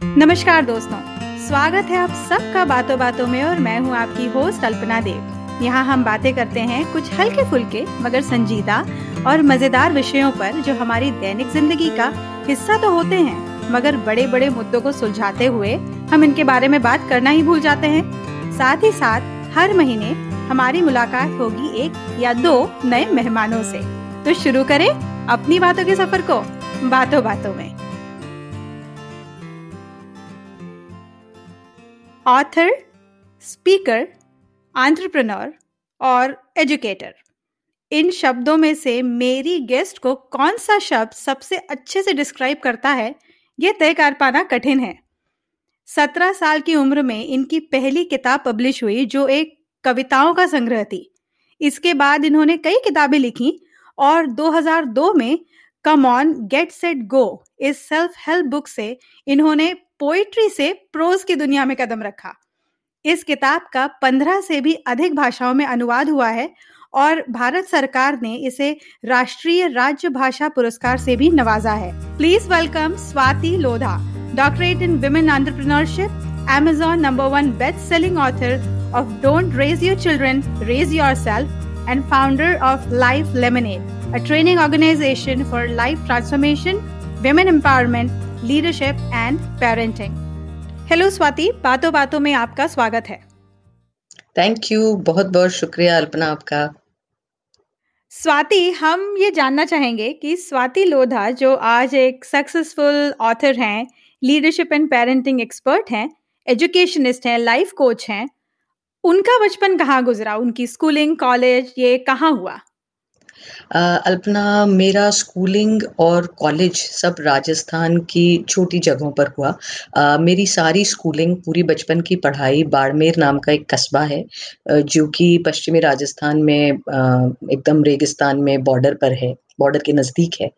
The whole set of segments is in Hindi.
नमस्कार दोस्तों, स्वागत है आप सबका बातों बातों में और मैं हूँ आपकी होस्ट अल्पना देव। यहाँ हम बातें करते हैं कुछ हल्के फुल्के, मगर संजीदा और मज़ेदार विषयों पर जो हमारी दैनिक ज़िंदगी का हिस्सा तो होते हैं, मगर बड़े बड़े मुद्दों को सुलझाते हुए हम इनके बारे में बात करना ही भूल जाते हैं। साथ ही साथ, हर महीने हमारी मुलाकात होगी एक या दो नए मेहमानों से। तो शुरू करें अपनी बातों के सफ़र को बातों बातों में। ऑथर स्पीकर एंटरप्रेन्योर और एजुकेटर इन शब्दों में से मेरी गेस्ट को कौन सा शब्द सबसे अच्छे से डिस्क्राइब करता है यह तय कर पाना कठिन है। सत्रह साल की उम्र में इनकी पहली किताब पब्लिश हुई, जो एक कविताओं का संग्रह थी। इसके बाद इन्होंने कई किताबें लिखी और 2002 में come on get set go इस सेल्फ हेल्प बुक से इन्होंने पोइट्री से प्रोज की दुनिया में कदम रखा। इस किताब का पंद्रह से भी अधिक भाषाओं में अनुवाद हुआ है और भारत सरकार ने इसे राष्ट्रीय राज्य भाषा पुरस्कार से भी नवाजा है। Please welcome Swati Lodha doctorate in women entrepreneurship Amazon number one best selling author of don't raise your children raise your self and founder of Life Lemonade a training organisation for life transformation women empowerment, leadership and parenting. Hello Swati बातों बातों में आपका स्वागत है थैंक यू बहुत बहुत शुक्रिया अल्पना आपका स्वाति हम ये जानना चाहेंगे कि स्वाति लोधा जो आज एक सक्सेसफुल ऑथर हैं लीडरशिप एंड पेरेंटिंग एक्सपर्ट हैं एजुकेशनिस्ट हैं लाइफ कोच हैं उनका बचपन कहाँ गुजरा उनकी स्कूलिंग कॉलेज ये कहाँ हुआ अल्पना, मेरा स्कूलिंग और कॉलेज सब राजस्थान की छोटी जगहों पर हुआ। मेरी सारी स्कूलिंग पूरी बचपन की पढ़ाई बाड़मेर नाम का एक कस्बा है जो कि पश्चिमी राजस्थान में एकदम रेगिस्तान में बॉर्डर पर है। बॉर्डर के नज़दीक है।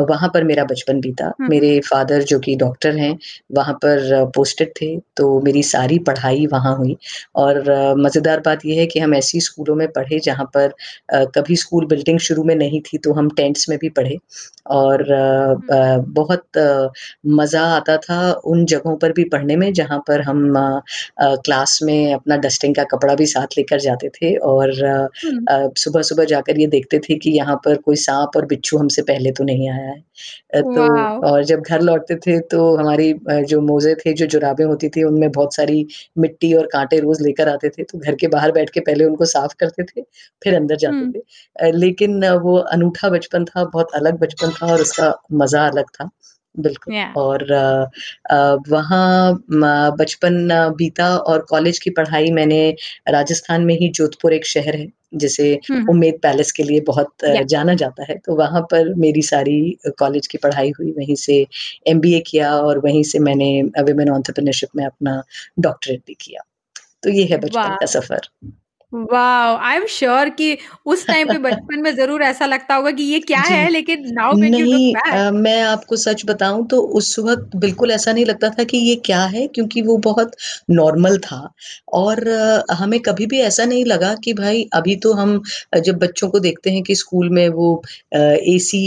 वहाँ पर मेरा बचपन बीता। मेरे फादर जो कि डॉक्टर हैं वहाँ पर पोस्टेड थे तो मेरी सारी पढ़ाई वहाँ हुई। और मज़ेदार बात यह है कि हम ऐसी स्कूलों में पढ़े जहाँ पर कभी स्कूल बिल्डिंग शुरू में नहीं थी तो हम टेंट्स में भी पढ़े। और बहुत मज़ा आता था उन जगहों पर भी पढ़ने में जहाँ पर हम क्लास में अपना डस्टिंग का कपड़ा भी साथ लेकर जाते थे। और सुबह सुबह जाकर ये देखते थे कि यहाँ पर कोई सांप और बिच्छू हमसे पहले तो नहीं आया है। तो और जब घर लौटते थे तो हमारी जो मोजे थे जो जुराबें होती थी उनमें बहुत सारी मिट्टी और कांटे रोज लेकर आते थे तो घर के बाहर बैठ के पहले उनको साफ़ करते थे फिर अंदर जाते थे। लेकिन वो अनूठा बचपन था बहुत अलग बचपन था और उसका मज़ा अलग था। बिल्कुल। Yeah. और वहाँ बचपन बीता और कॉलेज की पढ़ाई मैंने राजस्थान में ही जोधपुर एक शहर है जिसे हम्म उम्मेद पैलेस के लिए बहुत Yeah. जाना जाता है। तो वहाँ पर मेरी सारी कॉलेज की पढ़ाई हुई वहीं से एमबीए किया और वहीं से मैंने विमेन एंटरप्रेन्योरशिप में अपना डॉक्टरेट भी किया। तो ये है बचपन का सफ़र। वाओ! आई एम श्योर कि उस टाइम पे बचपन में ज़रूर ऐसा लगता होगा कि ये क्या जी। है, लेकिन नाउ व्हेन यू लुक नहीं बैक मैं आपको सच बताऊँ तो उस वक़्त बिल्कुल ऐसा नहीं लगता था कि ये क्या है क्योंकि वो बहुत नॉर्मल था और अ, हमें कभी भी ऐसा नहीं लगा कि भाई अभी तो हम अ, जब बच्चों को देखते हैं कि स्कूल में वो एसी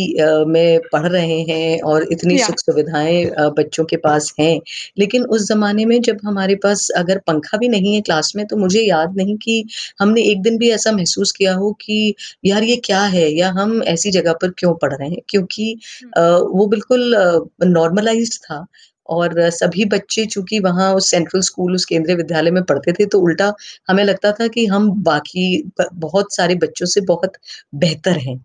में पढ़ रहे हैं और इतनी या सुख सुविधाएँ अ, बच्चों के पास हैं। लेकिन उस ज़माने में जब हमारे पास अगर पंखा भी नहीं है क्लास में तो मुझे याद नहीं कि हमने एक दिन भी ऐसा महसूस किया हो कि यार ये क्या है? या हम ऐसी जगह पर क्यों पढ़ रहे हैं? क्योंकि अ, वो बिल्कुल नॉर्मलाइज नॉर्मलाइज़्ड था और सभी बच्चे चूँकि वहाँ उस सेंट्रल स्कूल, उस केंद्रीय विद्यालय में पढ़ते थे तो उल्टा हमें लगता था कि हम बाकी ब बहुत सारे बच्चों से बहुत बेहतर हैं।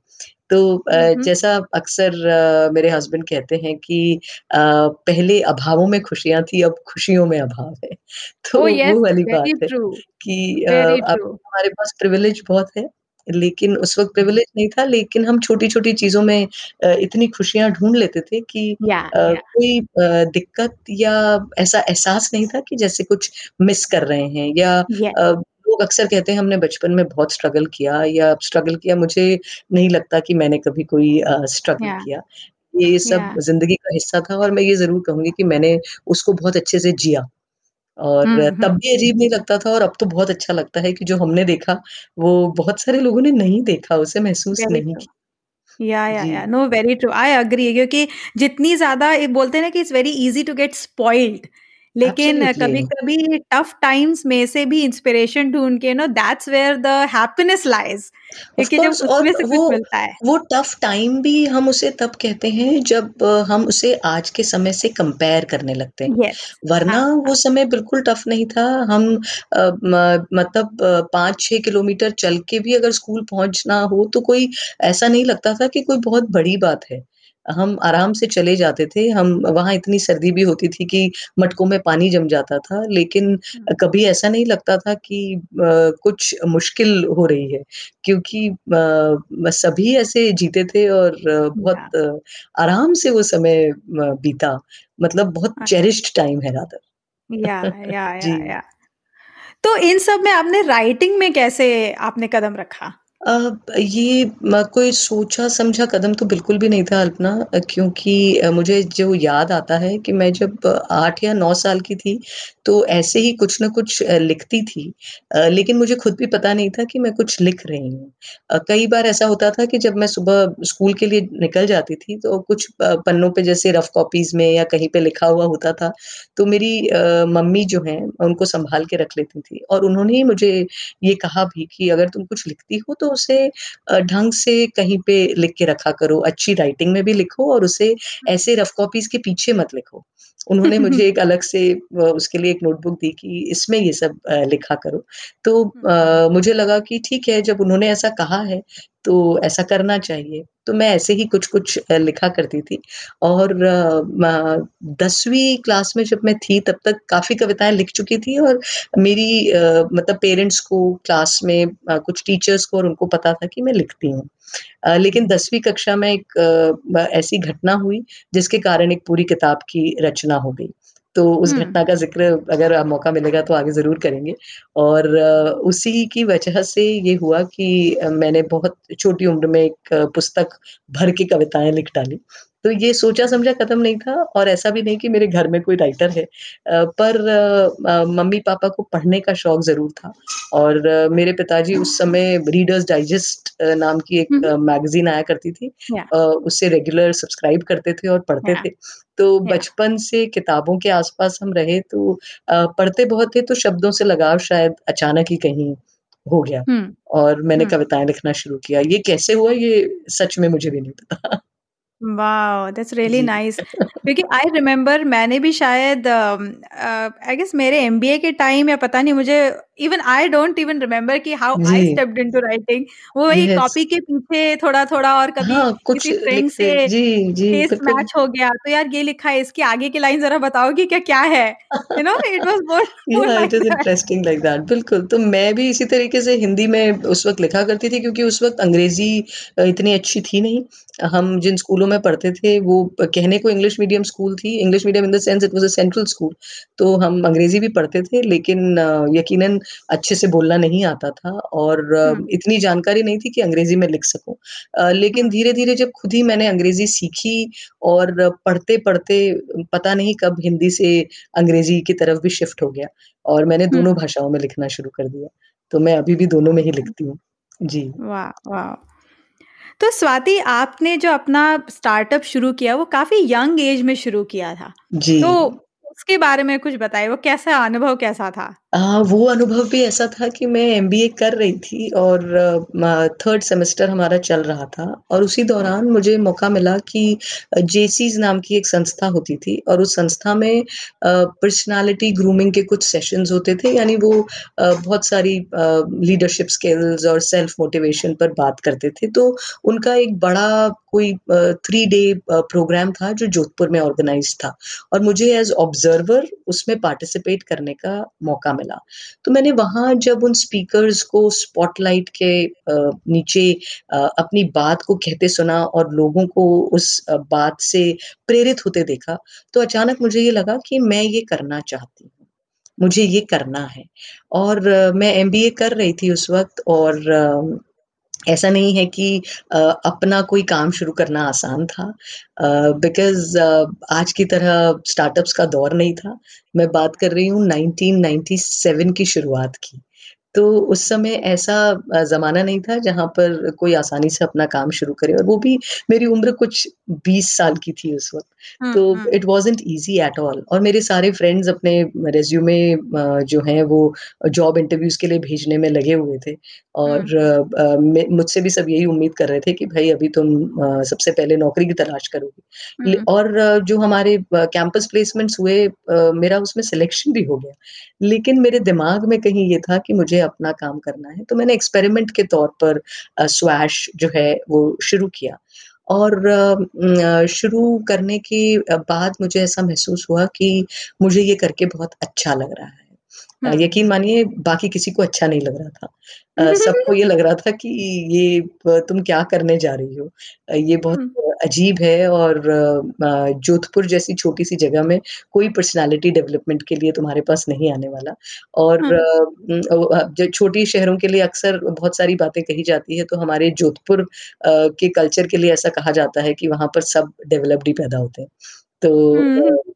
तो हुँ, हुँ। जैसा अक्सर मेरे हस्बैंड कहते हैं कि पहले अभावों में खुशियाँ थी, अब खुशियों में अभाव है। तो ओह वो वाली वेरी बात है ट्रू, कि वेरी अब ट्रू। हमारे पास प्रिविलेज बहुत है, लेकिन उस वक़्त प्रिविलेज नहीं था लेकिन हम छोटी-छोटी चीज़ों में अ, इतनी खुशियाँ ढूंढ लेते थे कि या अ, या कोई अ, दिक्कत या ऐसा एहसास नहीं था कि जैसे कुछ मिस कर रहे हैं या येस। लोग अक्सर कहते हैं हमने बचपन में बहुत स्ट्रगल किया या स्ट्रगल किया, मुझे नहीं लगता कि मैंने कभी कोई स्ट्रगल या किया। ये सब या ज़िंदगी का हिस्सा था और मैं ये ज़रूर कहूँगी कि मैंने उसको बहुत अच्छे से जिया। और हुँ, तब भी अजीब नहीं लगता था और अब तो बहुत अच्छा लगता है कि जो हमने देखा, वो बहुत सारे लोगों ने नहीं देखा, उसे महसूस वेरी नहीं। किया। Yeah yeah yeah no very true I agree क्योंकि जितनी ज़्यादा बोलते हैं ना कि it's very easy to get spoiled लेकिन कभी-कभी टफ टाइम्स में से भी इंस्पिरेशन ढूँढ के no that's where the happiness lies क्योंकि जब उसमें से वो मिलता है। वो टफ टाइम भी हम उसे तब कहते हैं जब हम उसे आज के समय से कंपेयर करने लगते हैं। यस वरना हाँ, वो हाँ। समय बिल्कुल टफ नहीं था। हम म मतलब अ, 5-6 किलोमीटर चल के भी अगर स्कूल पहुँचना हो तो कोई ऐसा नहीं लगता था कि कोई बहुत बड़ी बात है। हम आराम से चले जाते थे। हम वहाँ इतनी सर्दी भी होती थी कि मटकों में पानी जम जाता था, लेकिन हुँ, कभी ऐसा नहीं लगता था कि अ, कुछ मुश्किल हो रही है। क्योंकि अ, सभी ऐसे जीते थे और या बहुत आराम से वो समय म बीता। मतलब बहुत अ, चेरिश्ड टाइम है रादर। या या या जी। या। तो इन सब में आपने राइटिंग में कैसे आपने कदम रखा? ये कोई सोचा-समझा कदम तो बिल्कुल भी नहीं था अल्पना क्योंकि मुझे जो याद आता है कि मैं जब 8 या 9 साल की थी, तो ऐसे ही कुछ न कुछ लिखती थी। लेकिन मुझे खुद भी पता नहीं था कि मैं कुछ लिख रही हूँ। कई बार ऐसा होता था कि जब मैं सुबह स्कूल के लिए निकल जाती थी, तो कुछ पन्नों पे जैसे रफ कॉपीज़ में या कहीं पे लिखा हुआ होता था, तो मेरी मम्मी जो हैं, उनको सँभाल के रख लेती थी और उन्होंने ही मुझे ये कहा भी कि अगर तुम कुछ लिखती हो तो उसे ढंग से कहीं पे लिख के रखा करो, अच्छी राइटिंग में भी लिखो और उसे ऐसे रफ कॉपीज़ के पीछे मत लिखो। उन्होंने मुझे एक अलग से उसके लिए एक नोटबुक दी कि इसमें ये सब लिखा करो। तो अ, मुझे लगा कि ठीक है जब उन्होंने ऐसा कहा है, तो ऐसा करना चाहिए। तो मैं ऐसे ही कुछ-कुछ लिखा करती थी और दसवीं क्लास में जब मैं थी तब तक काफ़ी कविताएँ लिख चुकी थी और मेरी मतलब पेरेंट्स को, क्लास में कुछ टीचर्स को और उनको पता था कि मैं लिखती हूँ। लेकिन 10वीं कक्षा में एक ऐसी घटना हुई जिसके कारण एक पूरी किताब की रचना हो गई। तो उस घटना का ज़िक्र अगर मौका मिलेगा तो आगे ज़रूर करेंगे और उसी की वजह से ये हुआ कि मैंने बहुत छोटी उम्र में एक पुस्तक भर के कविताएँ लिख डाली। तो ये सोचा-समझा कदम नहीं था और ऐसा भी नहीं कि मेरे घर में कोई राइटर है। पर अ, मम्मी-पापा को पढ़ने का शौक ज़रूर था और मेरे पिताजी उस समय रीडर्स डाइजेस्ट नाम की एक मैगज़ीन आया करती थी। उससे रेगुलर सब्सक्राइब करते थे और पढ़ते थे। तो बचपन से किताबों के आस-पास हम रहे तो पढ़ते बहुत थे तो शब्दों से लगाव शायद अचानक ही कहीं हो गया और मैंने कविताएँ लिखना शुरू किया। ये कैसे हुआ ये सच में मुझे भी नहीं पता। वाओ! दैट्स रियली जी। नाइस क्योंकि आई रिमेम्बर मैंने भी शायद आई गेस मेरे एमबीए के टाइम या पता नहीं मुझे even I don't even remember कि how I stepped into writing वो वही यस। कॉपी के पीछे थोड़ा-थोड़ा और कभी हाँ, कुछ किसी फ्रेंड से जी, जी, मैच हो गया, तो यार ये लिखा है इसकी आगे की लाइन ज़रा बताओगी क्या, क्या है? You know it was more it is. Interesting like that बिल्कुल, तो मैं भी इसी तरीके से हिंदी में उस वक़्त लिखा करती थी क्योंकि उस वक़्त अंग्रेज़ी इतनी अच्छी थी नहीं। हम जिन स्कूलों में पढ़ते थे वो कहने को इंग्लिश मीडियम स्कूल थी, English medium in the sense it was a central school तो हम अंग्रेज़ी भी पढ़ते थे लेकिन यकीनन अच्छे से बोलना नहीं आता था और इतनी जानकारी नहीं थी कि अंग्रेज़ी में लिख सकूँ। लेकिन धीरे-धीरे जब खुद ही मैंने अंग्रेज़ी सीखी और पढ़ते-पढ़ते पता नहीं कब हिंदी से अंग्रेज़ी की तरफ़ भी शिफ्ट हो गया और मैंने दोनों भाषाओं में लिखना शुरू कर दिया। तो मैं अभी भी दोनों में ही लिखती हूँ। जी। वाह! वाह! तो स्वाति आपने जो अपना स्टार्टअप शुरू किया वो काफ़ी यंग एज में शुरू किया था। जी। तो उसके बारे में कुछ बताइए वो कैसा अनुभव कैसा था? अ, वो अनुभव भी ऐसा था कि मैं एमबीए कर रही थी और थर्ड सेमेस्टर हमारा चल रहा था और उसी दौरान मुझे मौका मिला कि जेसीज़ नाम की एक संस्था होती थी और उस संस्था में पर्सनैलिटी ग्रूमिंग के कुछ सेशंस होते थे यानी वो अ, बहुत सारी लीडरशिप स्किल्स और सेल्फ मोटिवेशन पर बात करते थे। तो उनका एक बड़ा कोई थ्री डे प्रोग्राम था जो जोधपुर में ऑर्गेनाइज था और मुझे एज़ ऑब्ज़र्वर उसमें पार्टिसिपेट करने का मौका मिला। तो मैंने वहाँ जब उन स्पीकर्स को स्पॉटलाइट के नीचे अपनी बात को कहते सुना और लोगों को उस बात से प्रेरित होते देखा, तो अचानक मुझे ये लगा कि मैं ये करना चाहती हूँ। मुझे ये करना है और मैं एमबीए कर रही थी उस वक़्त और ऐसा नहीं है कि अपना कोई काम शुरू करना आसान था बिकॉज़ आज की तरह स्टार्टअप्स का दौर नहीं था। मैं बात कर रही हूँ 1997 की शुरुआत की। तो उस समय ऐसा ज़माना नहीं था जहाँ पर कोई आसानी से अपना काम शुरू करे और वो भी मेरी उम्र कुछ 20 साल की थी उस वक़्त। हुँ, तो। It wasn't easy at all और मेरे सारे फ्रेंड्स अपने रिज़्यूमे जो हैं वो जॉब इंटरव्यूज़ के लिए भेजने में लगे हुए थे और मुझसे भी सब यही उम्मीद कर रहे थे कि भई अभी तुम सबसे पहले नौकरी की तलाश करोगी। और जो हमारे कैंपस प्लेसमेंट्स हुए मेरा उसमें सिलेक्शन भी हो गया। लेकिन मेरे दिमाग में कहीं ये था कि मुझे अपना काम करना है, तो मैंने एक्सपेरिमेंट के तौर पर स्वैश जो है वो शुरू किया और शुरू करने के बाद मुझे ऐसा महसूस हुआ कि मुझे ये करके बहुत अच्छा लग रहा है। अ, हुँ, यकीन मानिए बाकी किसी को अच्छा नहीं लग रहा था। अ, सबको ये लग रहा था कि ये तुम क्या करने जा रही हो? अ, ये बहुत हुँ। अजीब है और अ, जोधपुर जैसी छोटी-सी जगह में कोई पर्सनैलिटी डेवलपमेंट के लिए तुम्हारे पास नहीं आने वाला और हुँ। उम, अ, जो छोटी शहरों के लिए अक्सर बहुत सारी बातें कही जाती है, तो हमारे जोधपुर अ, के कल्चर के लिए ऐसा कहा जाता है कि वहाँ पर सब डेवलप्ड ही पैदा होते हैं। तो हुँ, हुँ, अ हुँ। अ,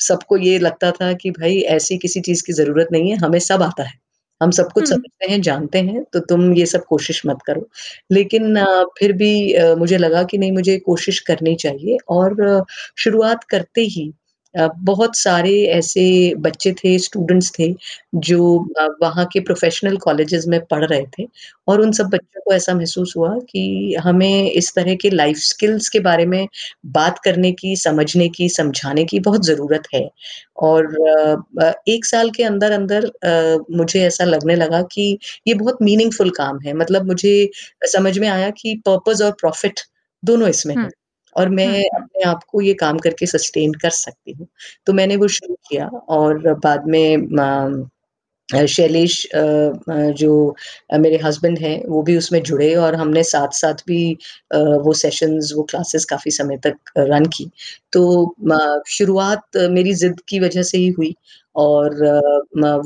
सबको ये लगता था कि भाई ऐसी किसी चीज़ की ज़रूरत नहीं है, हमें सब आता है। हम सब कुछ समझते हैं, जानते हैं, तो तुम ये सब कोशिश मत करो। लेकिन फिर भी मुझे लगा कि नहीं मुझे कोशिश करनी चाहिए और शुरुआत करते ही बहुत सारे ऐसे बच्चे थे, स्टूडेंट्स थे, जो अ, वहाँ के प्रोफ़ेशनल कॉलेजेस में पढ़ रहे थे और उन सब बच्चों को ऐसा महसूस हुआ कि हमें इस तरह के लाइफ़ स्किल्स के बारे में बात करने की, समझने की, समझाने की बहुत ज़रूरत है। और अ, 1 साल के अंदर-अंदर अ, मुझे ऐसा लगने लगा कि ये बहुत मीनिंगफुल काम है। मतलब मुझे समझ में आया कि पर्पज़ और प्रॉफ़िट दोनों इसमें हुँ। है और मैं हुँ। अपने आप को ये काम करके सस्टेन कर सकती हूँ। तो मैंने वो शुरू किया और बाद में शैलेश जो मेरे हस्बैंड हैं, वो भी उसमें जुड़े और हमने साथ-साथ भी वो सेशंस, वो क्लासेस काफ़ी समय तक रन की। तो शुरुआत मेरी ज़िद की वजह से ही हुई और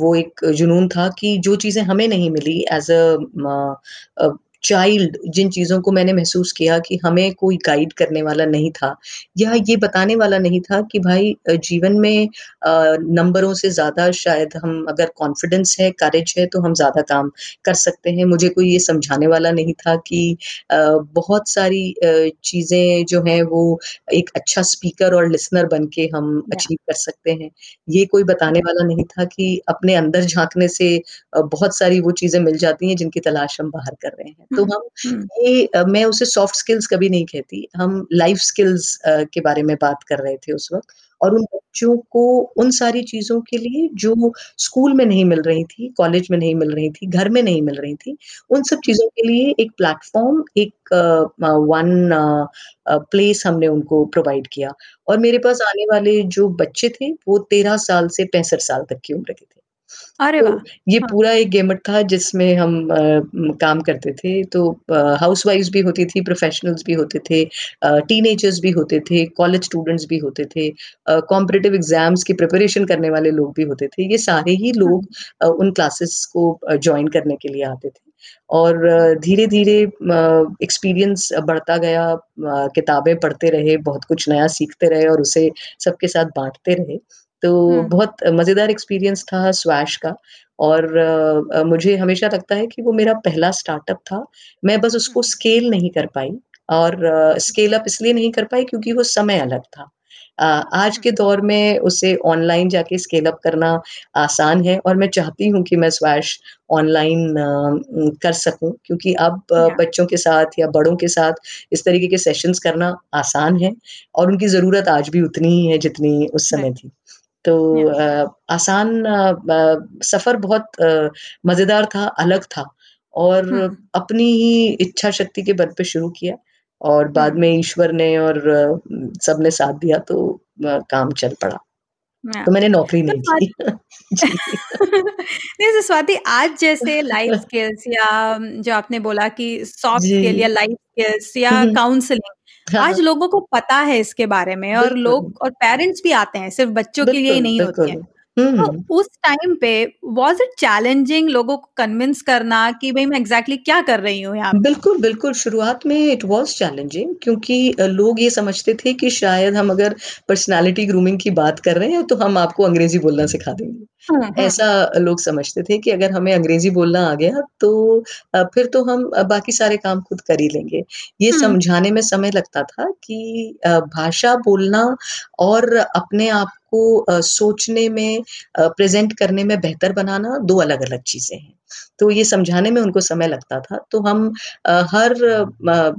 वो एक जुनून था कि जो चीज़ें हमें नहीं मिली एज़ अ, चाइल्ड जिन चीज़ों को मैंने महसूस किया कि हमें कोई गाइड करने वाला नहीं था या ये बताने वाला नहीं था कि भाई जीवन में नंबरों से ज़्यादा शायद हम अगर कॉन्फिडेंस है, करेज है, तो हम ज़्यादा काम कर सकते हैं। मुझे कोई ये समझाने वाला नहीं था कि बहुत सारी चीज़ें जो हैं वो एक अच्छा स्पीकर और लिसनर बन के हम अचीव कर सकते हैं। ये कोई बताने वाला नहीं था कि अपने अंदर झांकने से बहुत सारी वो चीज़ें मिल जाती हैं जिनकी तलाश हम बाहर कर रहे हैं। तो हम ये मैं उसे सॉफ्ट स्किल्स कभी नहीं कहती, हम लाइफ स्किल्स के बारे में बात कर रहे थे उस वक़्त और उन बच्चों को उन सारी चीज़ों के लिए जो स्कूल में नहीं मिल रही थी, कॉलेज में नहीं मिल रही थी, घर में नहीं मिल रही थी, उन सब चीज़ों के लिए एक प्लेटफ़ॉर्म, एक वन प्लेस हमने उनको प्रोवाइड किया। और मेरे पास आने वाले जो बच्चे थे, वो 13 साल से 65 साल तक की उम्र के थे। अरे वाह! तो ये हाँ। पूरा एक गेमट था जिसमें हम अ, उम, काम करते थे तो अ, हाउसवाइफ्स भी होती थी, प्रोफ़ेशनल्स भी होते थे, अ, टीनेजर्स भी होते थे, कॉलेज स्टूडेंट्स भी होते थे, अ, कॉम्पिटिटिव एग्ज़ाम्स की प्रिपरेशन करने वाले लोग भी होते थे। ये सारे ही लोग हुँ। अ, उन क्लासेस को अ, जॉइन करने के लिए आते थे और धीरे-धीरे एक्सपीरियंस बढ़ता गया अ, किताबें पढ़ते रहे, बहुत कुछ नया सीखते रहे और उसे सबके साथ बाँटते रहे। तो बहुत मज़ेदार एक्सपीरियंस था स्वैश का और अ, मुझे हमेशा लगता है कि वो मेरा पहला स्टार्टअप था। मैं बस हुँ। उसको स्केल नहीं कर पाई और स्केल अप इसलिए नहीं कर पाई क्योंकि वो समय अलग था। अ, आज हुँ। के दौर में उसे ऑनलाइन जाके स्केल अप करना आसान है और मैं चाहती हूँ कि मैं स्वैश ऑनलाइन अ, कर सकूँ क्योंकि अब अ, या बच्चों के साथ या बड़ों के साथ इस तरीके के सेशंस करना आसान है और उनकी ज़रूरत आज भी उतनी ही है जितनी उस राइट। समय थी। तो अ, आसान सफ़र बहुत मज़ेदार था, अलग था और हुँ। अपनी ही इच्छा शक्ति के बल पे शुरू किया और बाद में ईश्वर ने और उम, सबने साथ दिया तो काम चल पड़ा। या तो मैंने नौकरी तो नहीं की। नहीं तो स्वाति आज जैसे लाइफ स्किल्स या जो आपने बोला कि सॉफ्ट स्किल या लाइफ स्किल्स या। काउंसलिंग हाँ। आज लोगों को पता है इसके बारे में और लोग और पेरेंट्स भी आते हैं, सिर्फ़ बच्चों के लिए ही नहीं होते हैं। तो उस टाइम पे वॉज़ इट चैलेंजिंग लोगों को कन्विंस करना कि भाई मैं एग्ज़ैक्टली exactly क्या कर रही हूँ यहाँ बिल्कुल, बिल्कुल, शुरुआत में इट वॉज़ चैलेंजिंग क्योंकि लोग ये समझते थे कि शायद हम अगर पर्सनैलिटी ग्रूमिंग की बात कर रहे हैं, तो हम आपको अंग्रेज़ी बोलना सिखा देंगे। हुँ, हुँ, ऐसा लोग समझते थे कि अगर हमें अंग्रेज़ी बोलना आ गया तो अ, फिर तो हम अ, बाकी सारे काम खुद कर ही लेंगे। ये हुँ, समझाने में समय लगता था कि अ, भाषा बोलना और अपने आप को अ, सोचने में अ, प्रेज़ेंट करने में बेहतर बनाना दो अलग-अलग चीज़ें हैं। तो ये समझाने में उनको समय लगता था, तो हम हर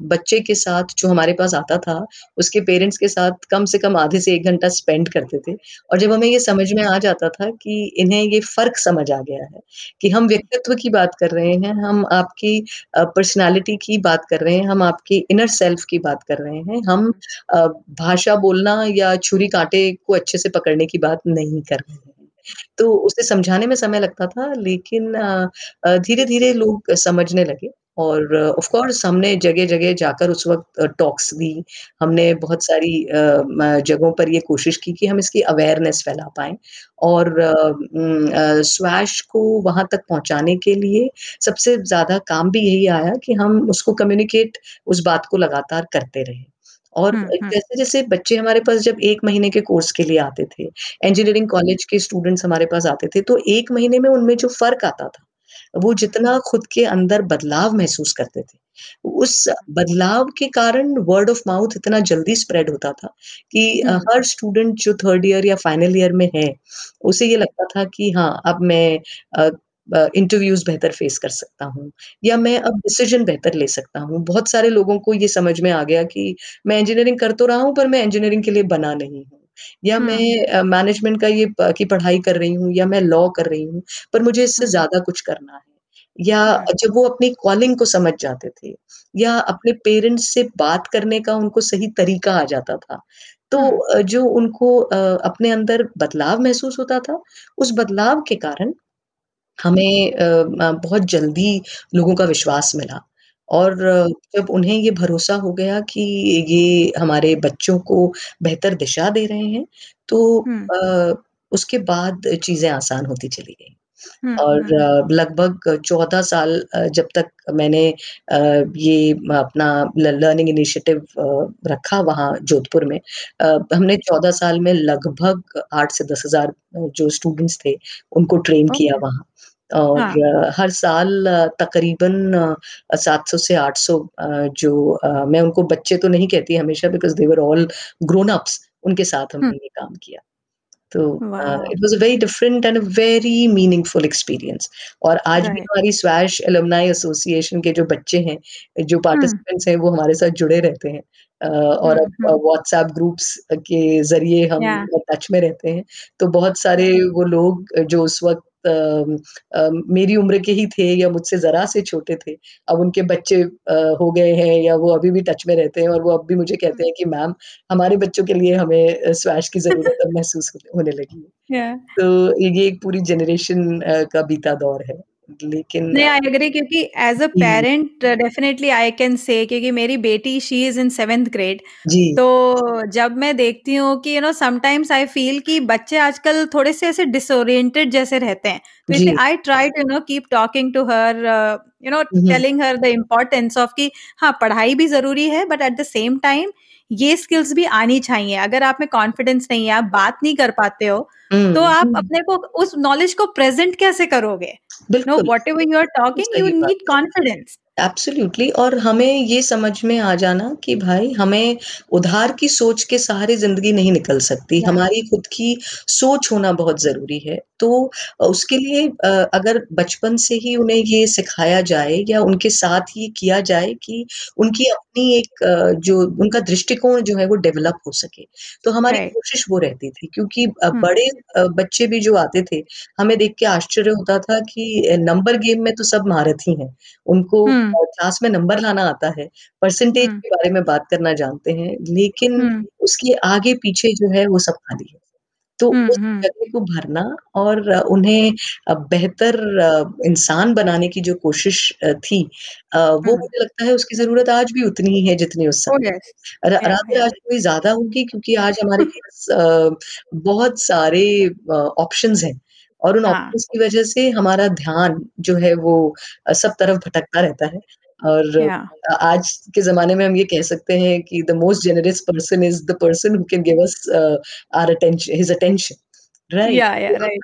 बच्चे के साथ जो हमारे पास आता था, उसके पेरेंट्स के साथ कम से कम आधे से एक घंटा स्पेंड करते थे और जब हमें ये समझ में आ जाता था कि इन्हें ये फ़र्क समझ आ गया है, कि हम व्यक्तित्व की बात कर रहे हैं, हम आपकी पर्सनैलिटी की बात कर रहे हैं, हम आपके इनर सेल्फ की बात कर रहे हैं, हम भाषा बोलना या छुरी कांटे को अच्छे से पकड़ने की बात नहीं कर रहे हैं। तो उसे समझाने में समय लगता था, लेकिन धीरे-धीरे लोग समझने लगे और ऑफ़ कोर्स हमने जगह-जगह जाकर उस वक़्त टॉक्स दी। हमने बहुत सारी जगहों पर ये कोशिश की कि हम इसकी अवेयरनेस फैला पाएँ और स्वेश को वहाँ तक पहुँचाने के लिए सबसे ज़्यादा काम भी यही आया कि हम उसको कम्युनिकेट उस बात को लगातार करते रहे। और हुँ, हुँ, जैसे-जैसे बच्चे हमारे पास जब 1 महीने के कोर्स के लिए आते थे, इंजीनियरिंग कॉलेज के स्टूडेंट्स हमारे पास आते थे, तो 1 महीने में उनमें जो फ़र्क आता था, वो जितना खुद के अंदर बदलाव महसूस करते थे, उस बदलाव के कारण वर्ड ऑफ़ माउथ इतना जल्दी स्प्रेड होता था कि अ, हुँ, हर स्टूडेंट जो 3rd ईयर या फाइनल ईयर में है, उसे ये लगता था कि हाँ, अब मैं अ, इंटरव्यूज़ बेहतर फ़ेस कर सकता हूँ या मैं अब डिसीज़न बेहतर ले सकता हूँ। बहुत सारे लोगों को ये समझ में आ गया कि मैं इंजीनियरिंग कर तो रहा हूँ, पर मैं इंजीनियरिंग के लिए बना नहीं हूँ। या मैं मैनेजमेंट का ये की पढ़ाई कर रही हूँ या मैं लॉ कर रही हूँ, पर मुझे इससे ज़्यादा कुछ करना है। या जब वो अपनी कॉलिंग को समझ जाते थे या अपने पेरेंट्स से बात करने का उनको सही तरीका आ जाता था, तो जो उनको अपने अंदर बदलाव महसूस होता था, उस बदलाव के कारण हमें अ, बहुत जल्दी लोगों का विश्वास मिला और जब उन्हें ये भरोसा हो गया कि ये हमारे बच्चों को बेहतर दिशा दे रहे हैं, तो हुँ, अ, उसके बाद चीज़ें आसान होती चली गईं। हुँ, और हुँ, अ, लगभग 14 साल अ, जब तक मैंने अ, ये अपना ल लर्निंग इनिशिएटिव अ, रखा वहाँ जोधपुर में अ, हमने 14 साल में लगभग 8 से 10,000 अ, जो स्टूडेंट्स थे, उनको ट्रेन किया वहाँ। और हाँ, हर साल तकरीबन अ, 700 से 800 अ, जो मैं उनको बच्चे तो नहीं कहती हमेशा because they were all grown ups उनके साथ हमने ये काम किया। तो it was a very different and a very meaningful experience और आज भी हमारी स्वेश एलुमनाई एसोसिएशन के जो बच्चे हैं, जो पार्टिसिपेंट्स हैं, वो हमारे साथ जुड़े रहते हैं। और अब व्हाट्सएप ग्रुप्स के ज़रिए हम टच में रहते हैं। तो बहुत सारे वो लोग जो उस वक़्त मेरी उम्र के ही थे या मुझसे ज़रा से छोटे थे, अब उनके बच्चे हो गए हैं या वो अभी भी टच में रहते हैं और वो अब भी मुझे कहते हैं कि मैम हमारे बच्चों के लिए हमें स्वैश की ज़रूरत अब महसूस होने लगी है। तो ये एक पूरी जनरेशन का बीता दौर है। लेकिन नहीं, आई एग्री क्योंकि as a parent definitely I can say क्योंकि मेरी बेटी she is in 7th grade तो जब मैं देखती हूँ कि you know sometimes I feel कि बच्चे आजकल थोड़े से ऐसे डिसोरिएंटेड जैसे रहते हैं। तो इसलिए I try to no keep talking to her you know. Telling her the importance of कि हाँ पढ़ाई भी ज़रूरी है but at the same time ये स्किल्स भी आनी चाहिए। अगर आप में कॉन्फिडेंस नहीं है आप बात नहीं कर पाते हो तो आप अपने को उस नॉलेज को प्रेजेंट कैसे करोगे? No whatever you are talking you need confidence absolutely और हमें ये समझ में आ जाना कि भाई हमें उधार की सोच के सहारे ज़िंदगी नहीं निकल सकती, हमारी खुद की सोच होना बहुत ज़रूरी है। तो उसके लिए अगर बचपन से ही उन्हें ये सिखाया जाए या उनके साथ ये किया जाए कि उनकी अपनी एक जो उनका दृष्टिकोण जो है वो डेवलप हो सके। तो हमारी कोशिश वो रहती थी क्योंकि हम्म बड़े बच्चे भी जो आते थे, हमें देख के आश्चर्य होता था कि नंबर गेम में तो सब महारथी हैं। उनको हम्म क्लास में नंबर लाना आता है, परसेंटेज हम्म के बारे में बात करना जानते हैं, लेकिन हम्म उसके आगे-पीछे जो है वो सब खाली है। तो उस। जगह को भरना और उन्हें बेहतर इंसान बनाने की जो कोशिश थी वो मुझे लगता है उसकी ज़रूरत आज भी उतनी ही है जितनी उस समय येस। र या, रादर या। आज थोड़ी ज़्यादा होगी क्योंकि आज हमारे पास बहुत सारे ऑप्शंस हैं और उन हाँ। ऑप्शंस की वजह से हमारा ध्यान जो है वो सब तरफ़ भटकता रहता है और। अ, आज के ज़माने में हम ये कह सकते हैं कि the most generous person is the person who can give us our attention his attention right?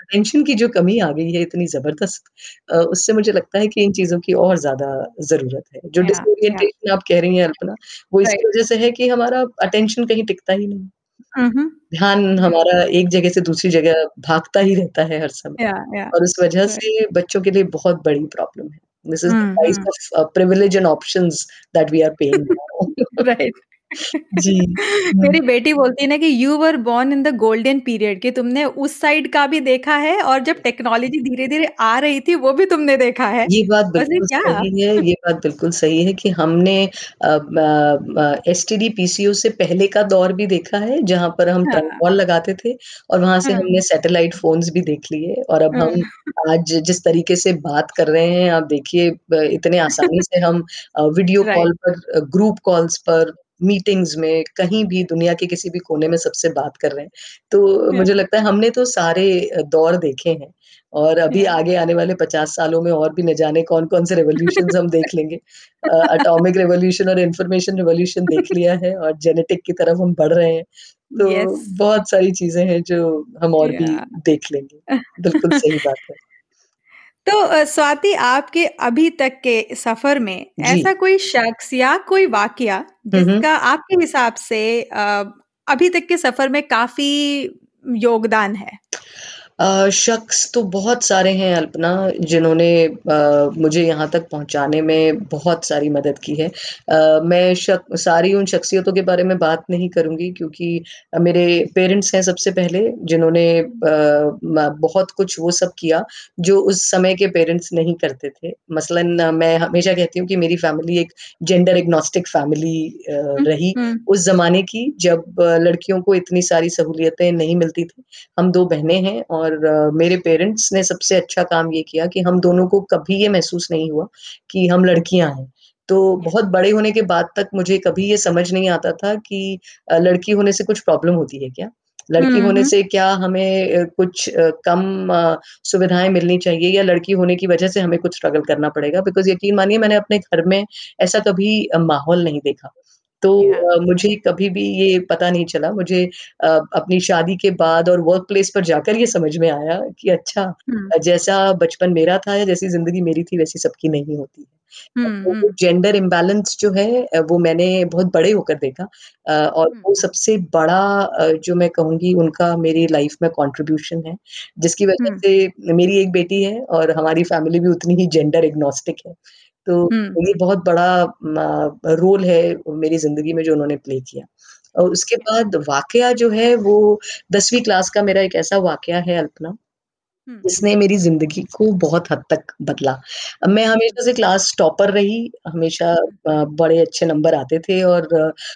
Attention की जो कमी आ गई है इतनी ज़बरदस्त उससे मुझे लगता है कि इन चीज़ों की और ज़्यादा ज़रूरत है। जो या, या। डिसोरिएंटेशन आप कह रही हैं अल्पना, वो राइट। इसी वजह से है कि हमारा अटेंशन कहीं टिकता ही नहीं। हुँ। ध्यान हमारा एक जगह से दूसरी जगह भागता ही रहता है हर समय yeah, yeah. और उस वजह yeah. से बच्चों के लिए बहुत बड़ी प्रॉब्लम है। This is the price. Of privilege and options that we are paying जी। हुँ। मेरी बेटी बोलती है ना कि you were born in the golden period कि तुमने उस साइड का भी देखा है और जब टेक्नोलॉजी धीरे-धीरे आ रही थी, वो भी तुमने देखा है। ये बात वैसे बिल्कुल क्या? सही है ये बात बिल्कुल सही है कि हमने अ, अ, एसटीडी पीसीओ से पहले का दौर भी देखा है, जहाँ पर हम हाँ। कॉल लगाते थे और वहाँ से हुँ। हमने सैटेलाइट फ़ोन्स भी देख लिए और अब हुँ। हम आज जिस तरीके से बात कर रहे हैं, आप देखिए ब इतने आसानी से हम अ, वीडियो राइट। कॉल पर अ, ग्रुप कॉल्स पर, मीटिंग्स में, कहीं भी दुनिया के किसी भी कोने में सबसे बात कर रहे हैं। तो मुझे लगता है हमने तो सारे दौर देखे हैं और अभी आगे आने वाले 50 सालों में और भी न जाने कौन-कौन से रेवोल्यूशन हम देख लेंगे। अटोमिक रेवोल्यूशन और इन्फॉर्मेशन रेवोल्यूशन देख लिया है और जेनेटिक की तरफ़ हम बढ़ रहे हैं। तो येस। बहुत सारी चीज़ें हैं जो हम और yeah. भी देख लेंगे। बिल्कुल सही बात है। तो स्वाति आपके अभी तक के सफ़र में जी। ऐसा कोई शख़्स या कोई वाक़या। जिसका आपके हिसाब से अ, अभी तक के सफ़र में काफ़ी योगदान है? अ, शख़्स तो बहुत सारे हैं अल्पना जिन्होंने अ, मुझे यहाँ तक पहुँचाने में बहुत सारी मदद की है। अ, मैं शक सारी उन शख़्सियतों के बारे में बात नहीं करूँगी क्योंकि अ, मेरे पेरेंट्स हैं सबसे पहले जिन्होंने अ, म बहुत कुछ वो सब किया जो उस समय के पेरेंट्स नहीं करते थे। मसलन मैं हमेशा कहती हूँ कि मेरी फ़ैमिली एक जेंडर एग्नोस्टिक फ़ैमिली अ, हुँ, रही हुँ। उस ज़माने की जब लड़कियों को इतनी सारी सहूलियतें नहीं मिलती थी। हम 2 बहनें हैं और अ, मेरे पेरेंट्स ने सबसे अच्छा काम ये किया कि हम दोनों को कभी ये महसूस नहीं हुआ कि हम लड़कियाँ हैं। तो बहुत बड़े होने के बाद तक मुझे कभी ये समझ नहीं आता था कि लड़की होने से कुछ प्रॉब्लम होती है क्या? लड़की होने से क्या हमें कुछ कम सुविधाएँ मिलनी चाहिए या लड़की होने की वजह से हमें कुछ स्ट्रगल करना पड़ेगा? बिकॉज़ यकीन मानिए मैंने अपने घर में ऐसा कभी माहौल नहीं देखा। तो अ, मुझे कभी भी ये पता नहीं चला मुझे अ, अपनी शादी के बाद और वर्क प्लेस पर जाकर ये समझ में आया कि अच्छा हुँ। अ, जैसा बचपन मेरा था या जैसी ज़िंदगी मेरी थी वैसी सबकी नहीं होती है। हुँ, तो वो हुँ। जेंडर इम्बैलेंस जो है अ, वो मैंने बहुत बड़े होकर देखा अ, और हुँ। वो सबसे बड़ा अ, जो मैं कहूँगी उनका मेरी लाइफ़ में कंट्रीब्यूशन है, जिसकी वजह हुँ। से मेरी एक बेटी है और हमारी फैमिली भी उतनी ही जेंडर एग्नोस्टिक है। तो ये बहुत बड़ा रोल है मेरी ज़िंदगी में जो उन्होंने प्ले किया। और उसके बाद वाक़या जो है वो 10वीं क्लास का मेरा एक ऐसा वाक़या है अल्पना, हुँ। जिसने मेरी ज़िंदगी को बहुत हद तक बदला। मैं हमेशा से क्लास टॉपर रही, हमेशा बड़े अच्छे नंबर आते थे और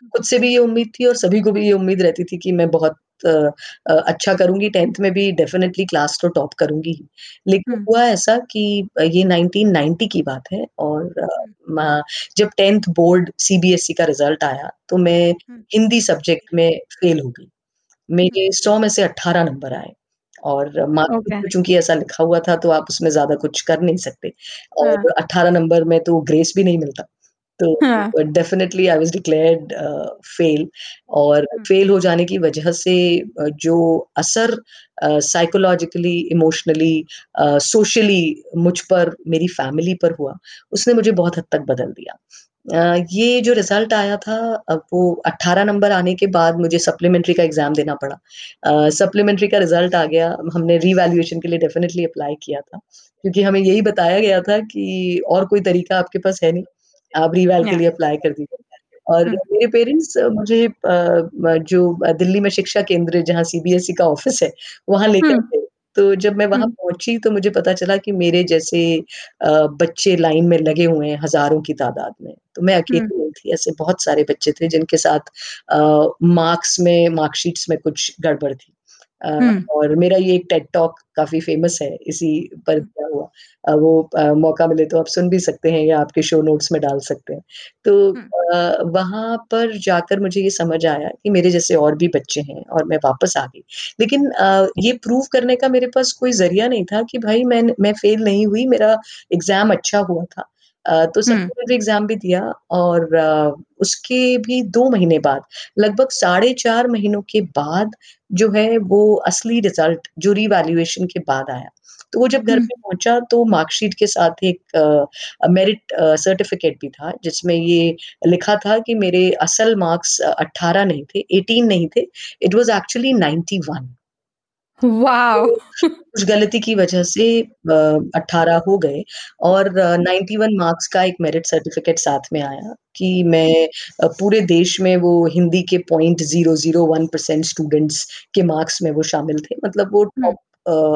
खुद से भी ये उम्मीद थी और सभी को भी ये उम्मीद रहती थी कि मैं बहुत अच्छा करूँगी, 10th में भी डेफिनेटली क्लास तो टॉप करूँगी ही। लेकिन हुँ। हुआ ऐसा कि ये 1990 की बात है और अ, हुँ। म जब 10th बोर्ड सीबीएसई का रिज़ल्ट आया, तो मैं हुँ। हिंदी सब्जेक्ट में फ़ेल हो गई। मेरे सौ में से 18 नंबर आए और मार्कशीट ओके। में चूँकि ऐसा लिखा हुआ था तो आप उसमें ज़्यादा कुछ कर नहीं सकते हाँ। और 18 नंबर में तो ग्रेस भी नहीं मिलता। तो definitely I was declared fail और। फ़ेल हो जाने की वजह से जो असर साइकोलॉजिकली, इमोशनली सोशली मुझ पर, मेरी फ़ैमिली पर हुआ, उसने मुझे बहुत हद तक बदल दिया। अ, ये जो रिज़ल्ट आया था वो 18 नंबर आने के बाद मुझे सप्लीमेंट्री का एग्ज़ाम देना पड़ा। सप्लीमेंट्री का रिज़ल्ट आ गया, हमने रीवैल्यूएशन के लिए डेफिनेटली अप्लाई किया था, क्योंकि हमें यही बताया गया था कि और कोई तरीका आपके पास है नहीं, आप रीवैल के लिए अप्लाई कर दीजिए। और मेरे पेरेंट्स मुझे जो दिल्ली में शिक्षा केंद्र जहाँ सीबीएसई का ऑफ़िस है, वहाँ लेकर गए। तो जब मैं वहाँ पहुँची तो मुझे पता चला कि मेरे जैसे बच्चे लाइन में लगे हुए हैं हज़ारों की तादाद में। तो मैं अकेली नहीं थी, ऐसे बहुत सारे बच्चे थे जिनके साथ मार्क्स में मार्कशीट्स में कुछ गड़बड़ थी। अ, हुँ। और मेरा ये एक टेड टॉक काफ़ी फ़ेमस है इसी पर हुँ। किया हुआ। वो मौका मिले तो आप सुन भी सकते हैं या आपके शो नोट्स में डाल सकते हैं। तो हुँ। अ, वहाँ पर जाकर मुझे ये समझ आया कि मेरे जैसे और भी बच्चे हैं और मैं वापस आ गई। लेकिन ये प्रूव करने का मेरे पास कोई ज़रिया नहीं था कि भाई मैंने मैं फ़ेल नहीं हुई, मेरा एग्ज़ाम अच्छा हुआ था। तो। सप्लीमेंट्री एग्ज़ाम भी दिया और उसके भी दो महीने बाद, लगभग साढ़े चार महीनों के बाद जो है वो असली रिज़ल्ट जो रिवैल्यूएशन के बाद आया। तो वो जब घर पे पहुँचा तो मार्कशीट के साथ एक मेरिट सर्टिफ़िकेट भी था जिसमें ये लिखा था कि मेरे असल मार्क्स 18 नहीं थे, 18 नहीं थे, इट वाज़ एक्चुअली 91 तो उस गलती की वजह से अट्ठारह हो गए और 91 मार्क्स का एक मेरिट सर्टिफ़िकेट साथ में आया कि मैं पूरे देश में वो हिंदी के 0.001% स्टूडेंट्स के मार्क्स में वो शामिल थे। मतलब वो टॉप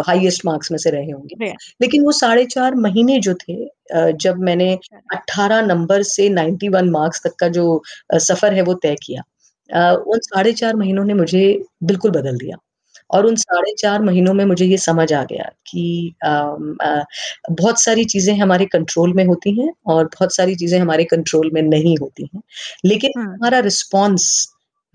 हाईएस्ट मार्क्स में से रहे होंगे। लेकिन वो साढ़े चार महीने जो थे जब मैंने अच्छा। 18 नंबर से 91 मार्क्स तक का जो सफ़र है वो तय किया। उन साढ़े 4 महीनों ने मुझे बिल्कुल बदल दिया। और उन साढ़े चार महीनों में मुझे ये समझ आ गया कि अम, अ, बहुत सारी चीज़ें हमारे कंट्रोल में होती हैं और बहुत सारी चीज़ें हमारे कंट्रोल में नहीं होती हैं। लेकिन हमारा रिस्पॉन्स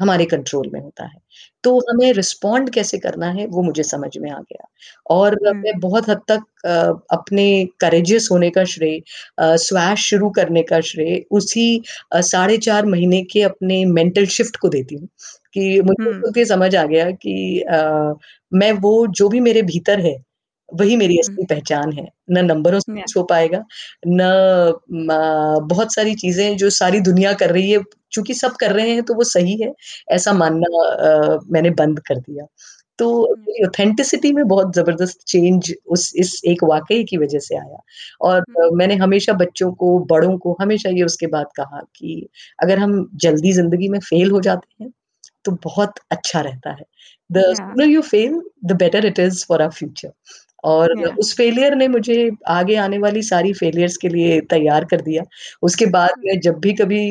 हमारे कंट्रोल में होता है। तो हमें रिस्पॉन्ड कैसे करना है वो मुझे समझ में आ गया। और मैं बहुत हद तक अपने करेजियस होने का श्रेय स्वैश शुरू करने का श्रेय उसी साढ़े चार महीने के अपने मेंटल शिफ्ट को देती हूँ कि मुझे हुँ। ये समझ आ गया कि अ, मैं वो जो भी मेरे भीतर है, वही मेरी असली पहचान है। ना नंबरों से कुछ हो पाएगा, न बहुत सारी चीज़ें जो सारी दुनिया कर रही है, चूँकि सब कर रहे हैं तो वो सही है, ऐसा मानना अ, मैंने बंद कर दिया। तो हुँ। मेरी ऑथेंटिसिटी में बहुत ज़बरदस्त चेंज उस इस एक वाकई की वज़ह से आया। और मैंने हमेशा बच्चों को, बड़ों को हमेशा ये उसके बाद कहा कि अगर हम जल्दी ज़िंदगी में फ़ेल हो जाते हैं, तो बहुत अच्छा रहता है। द या you fail, the better it is for our future. और या उस फ़ेलियर ने मुझे आगे आने वाली सारी फ़ेलियर्स के लिए तैयार कर दिया। उसके बाद मैं जब भी कभी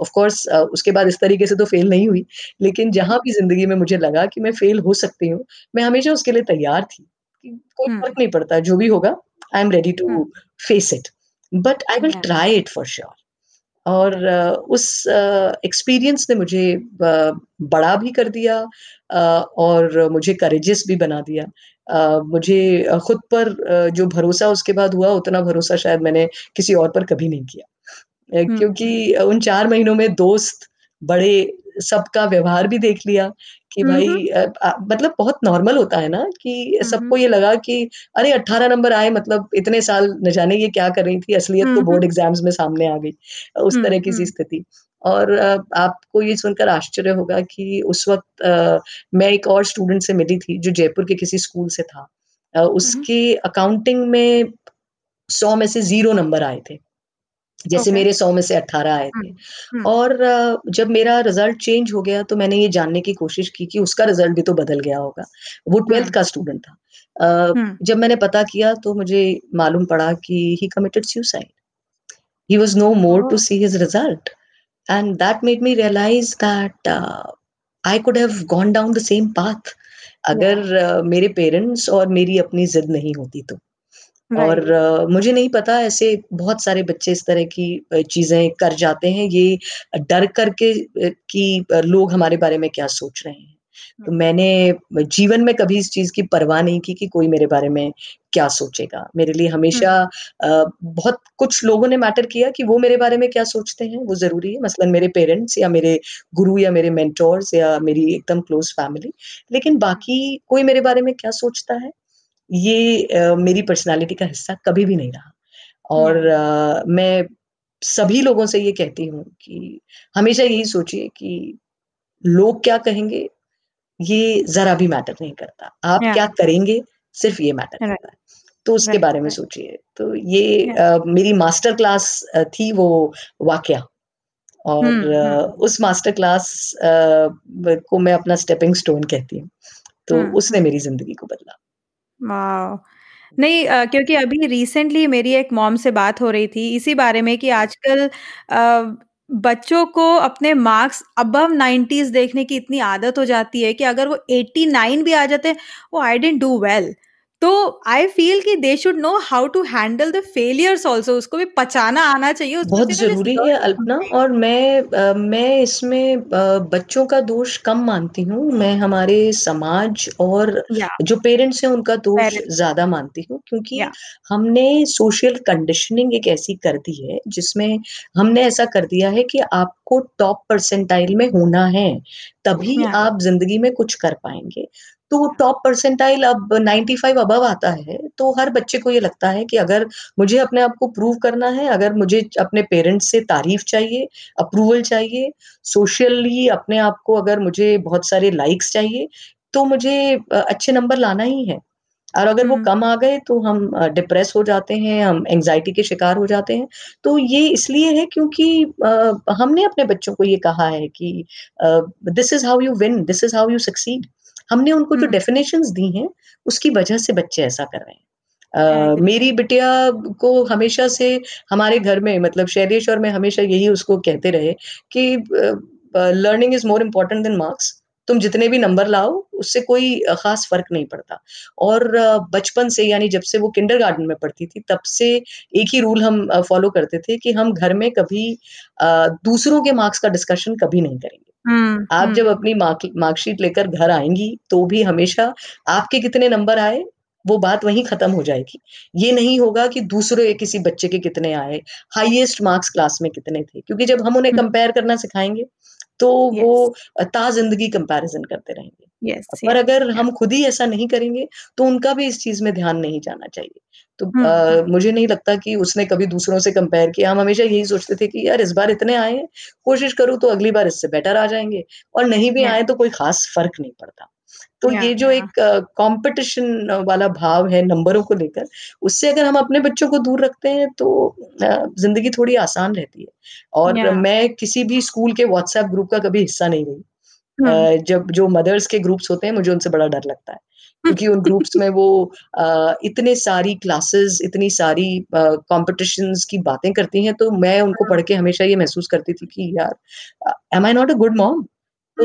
ऑफ़ कोर्स उसके बाद इस तरीके से तो फ़ेल नहीं हुई, लेकिन जहाँ। भी ज़िंदगी में मुझे लगा कि मैं फ़ेल हो सकती हूँ, मैं हमेशा उसके लिए तैयार थी कोई हुँ। फ़र्क नहीं पड़ता, जो भी होगा, I am ready to face it, but I will try it for sure. और उस एक्सपीरियंस ने मुझे बड़ा भी कर दिया और मुझे करेजियस भी बना दिया। मुझे खुद पर जो भरोसा उसके बाद हुआ, उतना भरोसा शायद मैंने किसी और पर कभी नहीं किया। क्योंकि उन चार महीनों में दोस्त, बड़े सबका व्यवहार भी देख लिया कि। भाई मतलब बहुत नॉर्मल होता है ना कि सबको ये लगा कि अरे 18 नंबर आए मतलब इतने साल न जाने ये क्या कर रही थी, असलियत तो बोर्ड एग्ज़ाम्स में सामने आ गई। उस तरह की सी स्थिति। और आपको ये सुनकर आश्चर्य होगा कि उस वक़्त अ, मैं एक और स्टूडेंट से मिली थी जो जयपुर के किसी स्कूल से था। उसके अकाउंटिंग में सौ में से ज़ीरो नंबर आए थे। जैसे ओके। मेरे सौ में से 18 आए थे हुँ। और जब मेरा रिज़ल्ट चेंज हो गया तो मैंने ये जानने की कोशिश की कि उसका रिज़ल्ट भी तो बदल गया होगा। वो 12th हुँ। का स्टूडेंट था। हुँ। जब मैंने पता किया तो मुझे मालूम पड़ा कि he committed suicide. He was no more to see his result and that made me realise that I could have gone down the same path अगर अ, मेरे पेरेंट्स और मेरी अपनी ज़िद नहीं होती तो। और राइट। अ, मुझे नहीं पता ऐसे बहुत सारे बच्चे इस तरह की अ, चीज़ें कर जाते हैं ये डर करके अ, कि अ, लोग हमारे बारे में क्या सोच रहे हैं। तो हुँ, मैंने जीवन में कभी इस चीज़ की परवाह नहीं की कि कोई मेरे बारे में क्या सोचेगा। मेरे लिए हमेशा हुँ, अ, बहुत कुछ लोगों ने मैटर किया कि वो मेरे बारे में क्या सोचते हैं, वो ज़रूरी है। मसलन मेरे पेरेंट्स या मेरे गुरु या मेरे मेंटोर्स या मेरी एकदम क्लोज़ फैमिली। लेकिन हुँ, बाकी कोई मेरे बारे में क्या सोचता है ये अ, मेरी पर्सनैलिटी का हिस्सा कभी भी नहीं रहा और अ, मैं सभी लोगों से ये कहती हूँ कि हमेशा यही सोचिए कि लोग क्या कहेंगे, ये ज़रा भी मैटर नहीं करता। आप या क्या करेंगे, सिर्फ़ ये मैटर राइट, करता है। तो उसके राइट, बारे में सोचिए। तो ये या अ, मेरी मास्टर क्लास थी वो वाक़या और अ, हुँ, उस मास्टर क्लास ब को मैं अपना स्टेपिंग स्टोन कहती हूँ। तो हुँ, उसने। मेरी ज़िंदगी को बदला। वाओ! नहीं अ, क्योंकि अभी रिसेंटली मेरी एक मॉम से बात हो रही थी इसी बारे में कि आजकल अ, बच्चों को अपने मार्क्स अबव 90s देखने की इतनी आदत हो जाती है कि अगर वो 89 भी आ जाते हैं वो आई डेंट डू वेल तो आई फील कि they should know how to handle the failures also उसको भी पचाना आना चाहिए उसको बहुत ज़रूरी है अल्पना और मैं आ, मैं इसमें आ, बच्चों का दोष कम मानती हूँ। मैं हमारे समाज और या जो पेरेंट्स हैं उनका दोष ज़्यादा मानती हूँ क्योंकि या हमने सोशल कंडीशनिंग एक ऐसी कर दी है जिसमें हमने ऐसा कर दिया है कि आपको टॉप परसेंटाइल में होना है तभी या आप ज़िंदगी में कुछ कर पाएँगे। तो टॉप परसेंटाइल अब 95 अबव आता है, तो हर बच्चे को ये लगता है कि अगर मुझे अपने आप को प्रूव करना है, अगर मुझे अपने पेरेंट्स से तारीफ़ चाहिए, अप्रूवल चाहिए, सोशली अपने आप को अगर मुझे बहुत सारे लाइक्स चाहिए, तो मुझे अच्छे नंबर लाना ही है। और अगर वो कम आ गए तो हम डिप्रेस हो जाते हैं, हम एंग्ज़ायटी के शिकार हो जाते हैं। तो ये इसलिए है क्योंकि हमने अपने बच्चों को ये कहा है कि this is how you win, this is how you succeed. हमने उनको जो डेफिनेशन दी हैं, उसकी वजह से बच्चे ऐसा कर रहे हैं। एग्री मेरी बिटिया को हमेशा से हमारे घर में मतलब शैलेश और मैं हमेशा यही उसको कहते रहे कि learning is more important than marks. तुम जितने भी नंबर लाओ, उससे कोई ख़ास फ़र्क नहीं पड़ता। और बचपन से यानी जब से वो किंडरगार्टन में पढ़ती थी, तब से एक ही रूल हम फ़ॉलो करते थे कि हम घर में कभी दूसरों के मार्क्स का डिस्कशन कभी नहीं करेंगे। हुँ, आप हुँ, जब अपनी मार्क मार्कशीट लेकर घर आएँगी तो भी हमेशा आपके कितने नंबर आए, वो बात वहीं ख़त्म हो जाएगी। ये नहीं होगा कि दूसरे किसी बच्चे के कितने आए, हाईएस्ट मार्क्स क्लास में कितने थे, क्योंकि जब हम उन्हें कंपेयर करना सिखाएँगे तो yes. वो येस, अ, ताज़िंदगी कंपैरिज़न करते रहेंगे। येस, पर या, अगर या, हम खुद ही ऐसा नहीं करेंगे, तो उनका भी इस चीज़ में ध्यान नहीं जाना चाहिए। तो हुँ, अ, हुँ, मुझे नहीं लगता कि उसने कभी दूसरों से कंपेयर किया। हम हमेशा यही सोचते थे कि यार इस बार इतने आए हैं, कोशिश करूँ तो अगली बार इससे बेटर आ जाएँगे और नहीं भी आए तो कोई ख़ास फ़र्क नहीं पड़ता। तो या, जो एक कॉम्पिटिशन वाला भाव है नंबरों को लेकर, उससे अगर हम अपने बच्चों को दूर रखते हैं तो ज़िंदगी थोड़ी आसान रहती है। और मैं किसी भी स्कूल के व्हाट्सएप ग्रुप का कभी हिस्सा नहीं रही। हुँ, जब जो मदर्स के ग्रुप्स होते हैं, मुझे उनसे बड़ा डर लगता है। क्योंकि उन ग्रुप्स में वो इतने सारी क्लासेस, इतनी सारी कॉम्पिटिशन्स की बातें करती हैं, तो मैं उनको पढ़ के हमेशा ये महसूस करती थी कि यार am I not a good mom? तो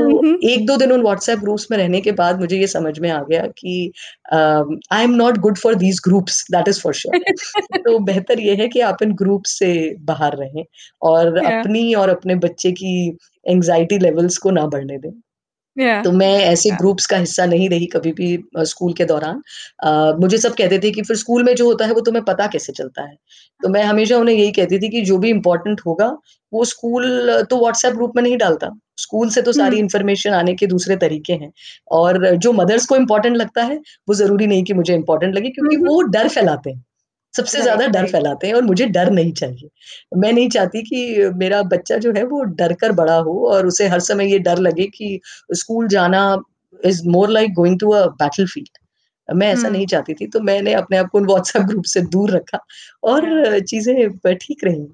एक दो दिन उन व्हाट्सएप ग्रुप्स में रहने के बाद मुझे ये समझ में आ गया कि I am not good for these groups that is for sure. तो बेहतर ये है कि आप इन ग्रुप से बाहर रहें और या, अपनी और अपने बच्चे की एंग्ज़ायटी लेवल्स को ना बढ़ने दें। या, तो मैं ऐसे या, ग्रुप्स का हिस्सा नहीं रही कभी भी स्कूल के दौरान। अ, मुझे सब कहते थे कि फिर स्कूल में जो होता है वो तुम्हें पता कैसे चलता है? तो मैं हमेशा उन्हें यही कहती थी कि जो भी इम्पोर्टेंट होगा, वो स्कूल तो व्हाट्सएप ग्रुप में नहीं डालता। स्कूल से तो सारी इन्फॉर्मेशन आने के दूसरे तरीके हैं और जो मदर्स को इम्पोर्टेंट लगता है, वो ज़रूरी नहीं कि मुझे इम्पोर्टेंट लगे क्योंकि हुँ, वो डर फैलाते हैं। सबसे ज़्यादा डर फैलाते हैं और मुझे डर नहीं चाहिए। मैं नहीं चाहती कि मेरा बच्चा जो है वो डर कर बड़ा हो और उसे हर समय ये डर लगे कि स्कूल जाना is more like going to a battle field मैं ऐसा नहीं चाहती थी, तो मैंने अपने आप को उन व्हाट्सएप ग्रुप से दूर रखा और चीज़ें ठीक रहीं।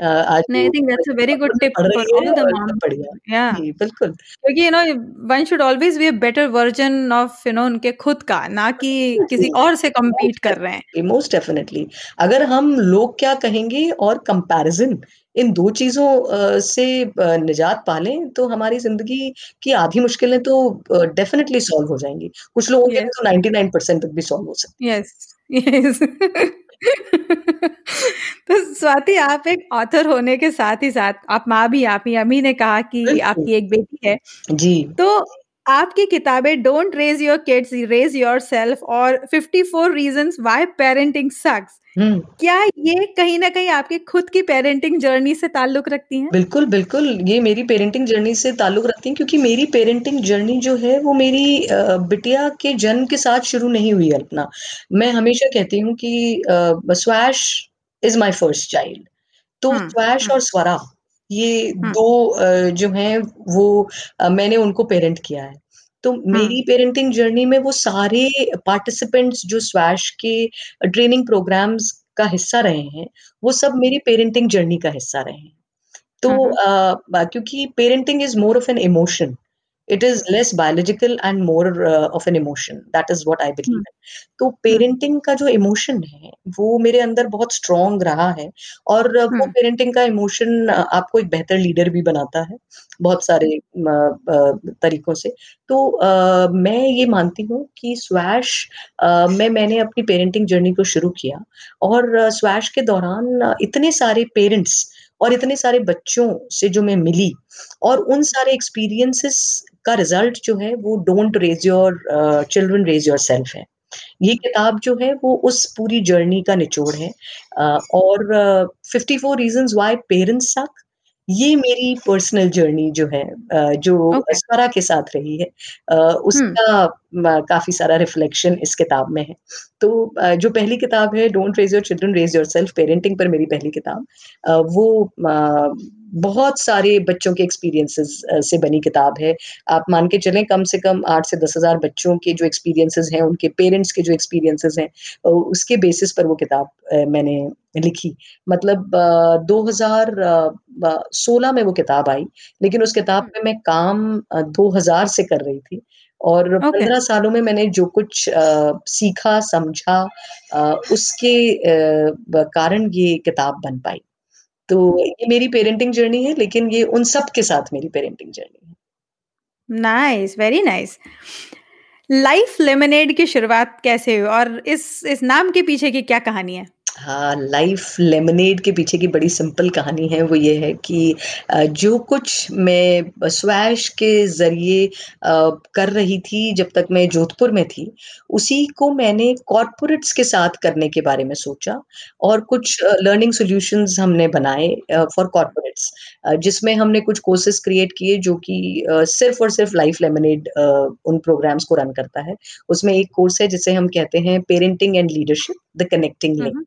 अ, आज No, I वो think that's a very good में पढ़ for रही है all the और सब बढ़िया। Yeah. जी, बिल्कुल। क्योंकि you know one should always be a better version of you know उनके खुद का ना कि किसी और से मोस्ट कर रहे हैं मोस्ट डेफ़िनिटली। अगर हम लोग क्या कहेंगे और कंपैरिज़न इन दो चीज़ों अ, से अ, निजात पा लें, तो हमारी ज़िंदगी की आधी मुश्किलें तो डेफिनेटली सॉल्व हो जाएँगी कुछ लोगों के लिए यस तो 99% तक भी सॉल्व हो सकती यस यस तो स्वाति आप एक ऑथर होने के साथ ही साथ आप माँ भी आप ही अमी ने कहा कि आपकी एक बेटी है जी। तो आपकी किताबें don't raise your kids raise yourself और 54 रीजंस व्हाई पेरेंटिंग सक्स क्या ये कहीं ना कहीं आपके खुद की पेरेंटिंग जर्नी से ताल्लुक रखती हैं? बिल्कुल, बिल्कुल। ये मेरी पेरेंटिंग जर्नी से ताल्लुक रखती हैं क्योंकि मेरी पेरेंटिंग जर्नी जो है वो मेरी बिटिया के जन्म के साथ शुरू नहीं हुई अल्पना। मैं हमेशा कहती हूँ कि Swash is my first child. तो स्वैश और स्वरा ये हाँ. दो जो हैं वो मैंने उनको पेरेंट किया है। तो हुँ, मेरी पेरेंटिंग जर्नी में वो सारे पार्टिसिपेंट्स जो स्वैश के ट्रेनिंग प्रोग्राम्स का हिस्सा रहे हैं, वो सब मेरी पेरेंटिंग जर्नी का हिस्सा रहे हैं। तो हुँ, हुँ, क्योंकि parenting is more of an emotion it is less biological and more of an emotion that is what I believe. तो पेरेंटिंग का जो इमोशन है, वो मेरे अंदर बहुत स्ट्रॉन्ग रहा है और वो पेरेंटिंग का इमोशन आपको एक बेहतर लीडर भी बनाता है, बहुत सारे तरीकों से। तो अ, मैं ये मानती हूँ कि स्वैश में मैंने अपनी पेरेंटिंग जर्नी को शुरू किया और स्वैश के दौरान इतने सारे पेरेंट्स और इतने सारे बच्चों से जो मैं मिली और उन सारे एक्सपीरियंसेस का रिज़ल्ट जो है वो don't raise your children raise your self है। ये किताब जो है वो उस पूरी जर्नी का निचोड़ है। अ, और 54 रीज़न्स व्हाई पेरेंट्स सक ये मेरी पर्सनल जर्नी जो है अ, जो स्वरा के साथ रही है। अ, उसका म काफ़ी सारा रिफ्लेक्शन इस किताब में है। तो जो पहली किताब है don't raise your children raise yourself parenting पर मेरी पहली किताब वो बहुत सारे बच्चों के एक्सपीरियंसेस से बनी किताब है। आप मान के चलें कम से कम आठ से 10,000 बच्चों के जो एक्सपीरियंसेस हैं, उनके पेरेंट्स के जो एक्सपीरियंसेस हैं उसके बेसिस पर वो किताब मैंने लिखी। मतलब अ, 2000 अ, ब 16 में वो किताब आई, लेकिन उस किताब में मैं काम अ, 2000 से कर रही थी और ओके, 15 सालों में मैंने जो कुछ अ, सीखा, समझा अ, उसके ब कारण ये किताब बन पाई। तो ये मेरी पेरेंटिंग जर्नी है, लेकिन ये उन सब के साथ मेरी पेरेंटिंग जर्नी है। Nice, very nice. Life Lemonade की शुरुआत कैसे हुई और इस इस नाम के पीछे की क्या कहानी है? हाँ, लाइफ लेमनेड के पीछे की बड़ी सिंपल कहानी है, वो ये है कि जो कुछ मैं स्वैश के ज़रिए कर रही थी जब तक मैं जोधपुर में थी, उसी को मैंने कॉरपोरेट्स के साथ करने के बारे में सोचा और कुछ लर्निंग सॉल्यूशंस हमने बनाए फॉर कॉर्पोरेट्स जिसमें हमने कुछ कोर्सेज़ क्रिएट किए जो कि सिर्फ़ और सिर्फ़ लाइफ लेमनेड उन प्रोग्राम्स को रन करता है। उसमें एक कोर्स है जिसे हम कहते हैं parenting and leadership the connecting link.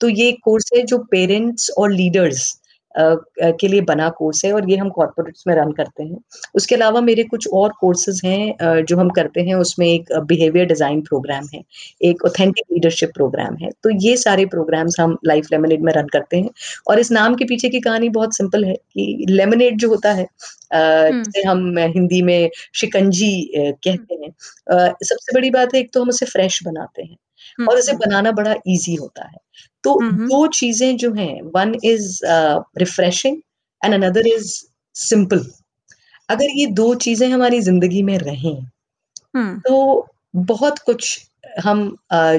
तो ये कोर्स है जो पेरेंट्स और लीडर्स के लिए बना कोर्स है और ये हम कॉर्पोरेट्स में रन करते हैं। उसके अलावा मेरे कुछ और कोर्सेज़ हैं जो हम करते हैं उसमें एक बिहेवियर डिज़ाइन प्रोग्राम है, एक ऑथेंटिक लीडरशिप प्रोग्राम है। तो ये सारे प्रोग्राम्स हम लाइफ लेमनेड में रन करते हैं और इस नाम के पीछे की कहानी बहुत सिंपल है कि लेमनेड जो होता है अ, हुँ, जिसे हम हिंदी में शिकंजी कहते हैं। सबसे बड़ी बात है एक तो हम उसे फ्रेश बनाते हुँ, और उसे बनाना बड़ा इजी होता है। तो हुँ, हुँ, 2 चीज़ें जो हैं, one is refreshing and another is simple. अगर ये दो चीज़ें हमारी ज़िंदगी में रहें, तो बहुत कुछ हम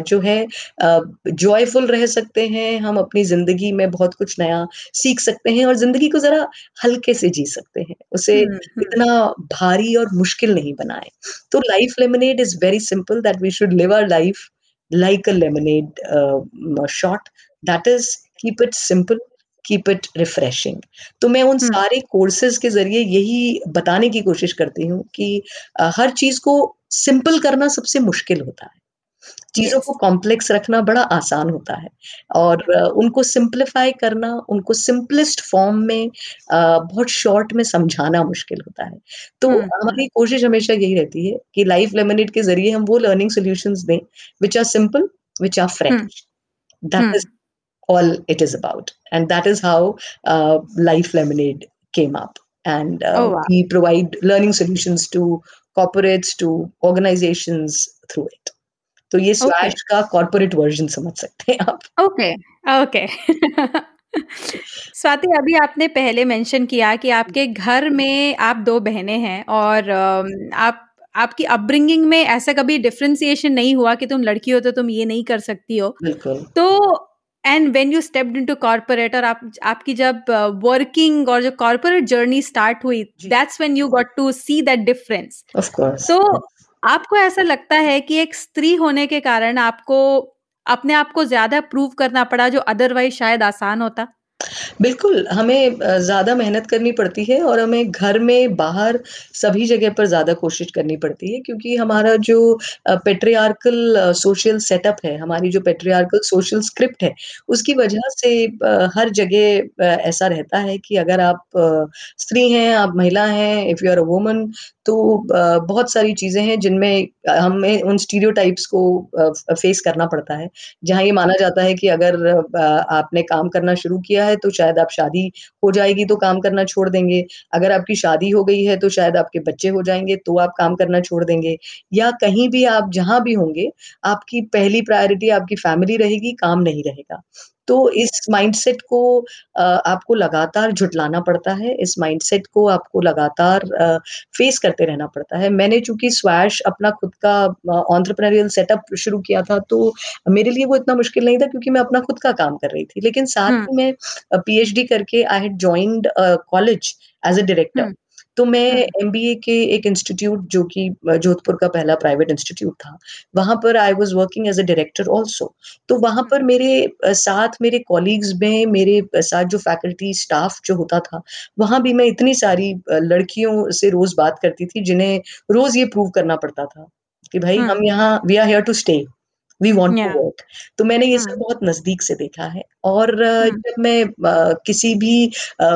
जो है जॉयफुल रह सकते हैं, हम अपनी ज़िंदगी में बहुत कुछ नया सीख सकते हैं और ज़िंदगी को ज़रा हल्के से जी सकते हैं। उसे इतना भारी और मुश्किल नहीं बनाए तो Life Lemonade is very simple that we should live our life like a lemonade uh, shot that is keep it simple keep it refreshing तो मैं उन हुँ, सारे कोर्सेज के ज़रिए यही बताने की कोशिश करती हूँ कि हर चीज़ को सिंपल करना सबसे मुश्किल होता है। चीज़ों को कॉम्प्लेक्स रखना बड़ा आसान होता है और उनको सिंप्लीफाई करना, उनको सिंपलेस्ट फॉर्म में बहुत शॉर्ट में समझाना मुश्किल होता है। तो हुँ, हुँ, हमारी कोशिश हमेशा यही रहती है कि लाइफ लेमनेड के ज़रिए हम वो लर्निंग सोल्यूशन दें, which are simple, which are fresh. That is all it is about. And that is how uh, Life Lemonade came up. And uh, oh वाह! we provide learning solutions to corporates, to organizations through it. तो ये ओके, स्वैश का कॉर्पोरेट वर्ज़न समझ सकते हैं आप। Okay, okay. स्वाति अभी आपने पहले मेंशन किया कि आपके घर में आप दो बहनें हैं और आप आपकी अपब्रिंगिंग में ऐसा कभी डिफरेंशिएशन नहीं हुआ कि तुम लड़की हो तो तुम ये नहीं कर सकती हो। तो and when you step stepped into corporate और आप आपकी जब वर्किंग और जो कॉर्पोरेट जर्नी स्टार्ट हुई, that's when you got to see that difference. तो आपको ऐसा लगता है कि एक स्त्री होने के कारण आपको अपने आप को ज़्यादा प्रूव करना पड़ा जो अदरवाइज़ शायद आसान होता? बिल्कुल, हमें ज़्यादा मेहनत करनी पड़ती है और हमें घर में, बाहर सभी जगह पर ज़्यादा कोशिश करनी पड़ती है क्योंकि हमारा जो पैट्रियार्कल सोशल सेटअप है, हमारी जो पैट्रियार्कल सोशल स्क्रिप्ट है, उसकी वजह से हर जगह ऐसा रहता है कि अगर आप स्त्री हैं, आप महिला हैं, if you are a woman तो बहुत सारी चीज़ें हैं जिनमें हमें उन स्टीरियोटाइप्स को फेस करना पड़ता है। जहाँ ये माना जाता है कि अगर आपने काम करना शुरू किया है तो शायद आप शादी हो जाएगी तो काम करना छोड़ देंगे। अगर आपकी शादी हो गई है तो शायद आपके बच्चे हो जाएँगे तो आप काम करना छोड़ देंगे। या कहीं भी आप जहाँ भी होंगे, आपकी पहली प्रायोरिटी आपकी फैमिली रहेगी, काम नहीं रहेगा। तो इस माइंडसेट को आपको लगातार झुटलाना पड़ता है, इस माइंडसेट को आपको लगातार फेस करते रहना पड़ता है। मैंने चूँकि स्वैश अपना खुद का एंटरप्रेन्योरियल सेटअप शुरू किया था, तो मेरे लिए वो इतना मुश्किल नहीं था क्योंकि मैं अपना खुद का काम कर रही थी। लेकिन साथ ही मैं पीएचडी करके आई हैड अ, कॉलेज एज़ अ डायरेक्टर। हुँ, तो मैं हुँ, एमबीए के एक इंस्टीट्यूट जो कि जोधपुर का पहला प्राइवेट इंस्टीट्यूट था, वहाँ पर I was working as a director also. तो वहाँ पर मेरे साथ मेरे कॉलीग्स में मेरे साथ जो फैकल्टी स्टाफ जो होता था, वहाँ भी मैं इतनी सारी लड़कियों से रोज़ बात करती थी, जिन्हें रोज़ ये प्रूव करना पड़ता था कि भाई हम यहाँ we are here to stay. We want to work तो मैंने ये सब बहुत नज़दीक से देखा है। और जब मैं किसी भी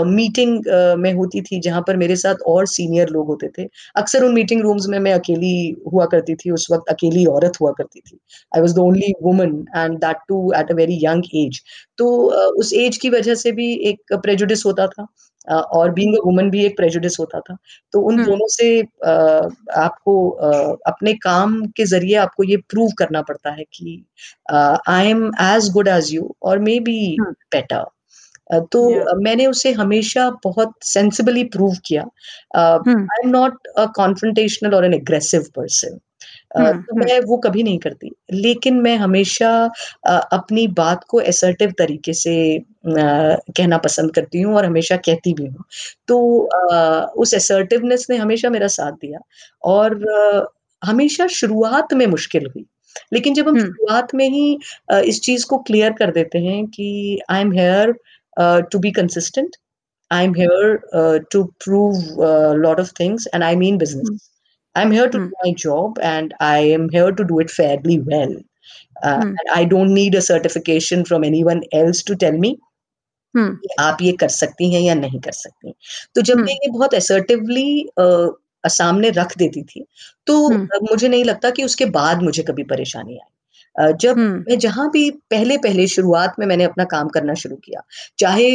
मीटिंग में होती थी जहाँ पर मेरे साथ और सीनियर लोग होते थे, अक्सर उन मीटिंग रूम्स में मैं अकेली हुआ करती थी, उस वक़्त अकेली औरत हुआ करती थी। I was the only woman and that too at a very young age तो उस एज की वजह से भी एक प्रेजुडिस होता था। और अ वुमन भी एक प्रेजुडिस होता था। तो उन दोनों से आपको अपने काम के ज़रिए आपको ये प्रूव करना पड़ता है कि I am as good as you और मे बी बेटर तो अ, मैंने उसे हमेशा बहुत सेंसिबली प्रूव किया। I am not a confrontational और एन एग्रेसिव पर्सन तो मैं वो कभी नहीं करती। लेकिन मैं हमेशा अपनी बात को एसर्टिव तरीके से कहना पसंद करती हूँ और हमेशा कहती भी हूँ। तो उस एसर्टिवनेस ने हमेशा मेरा साथ दिया और हमेशा शुरुआत में मुश्किल हुई। लेकिन जब हम शुरुआत में ही इस चीज़ को क्लियर कर देते हैं कि I am here to be consistent I am here to prove lot of things and I mean I mean business. Hmm, I'm here to hmm, do my job, and I am here to do it fairly well. Uh, hmm, and I don't need a certification from anyone else to tell me कि आप ये कर सकती हैं या नहीं कर सकती। तो जब हुँ, मैं ये बहुत असर्टिवली सामने रख देती थी, तो हुँ, मुझे नहीं लगता कि उसके बाद मुझे कभी परेशानी आई। जब हुँ, मैं जहाँ भी पहले-पहले शुरुआत में मैंने अपना काम करना शुरू किया, चाहे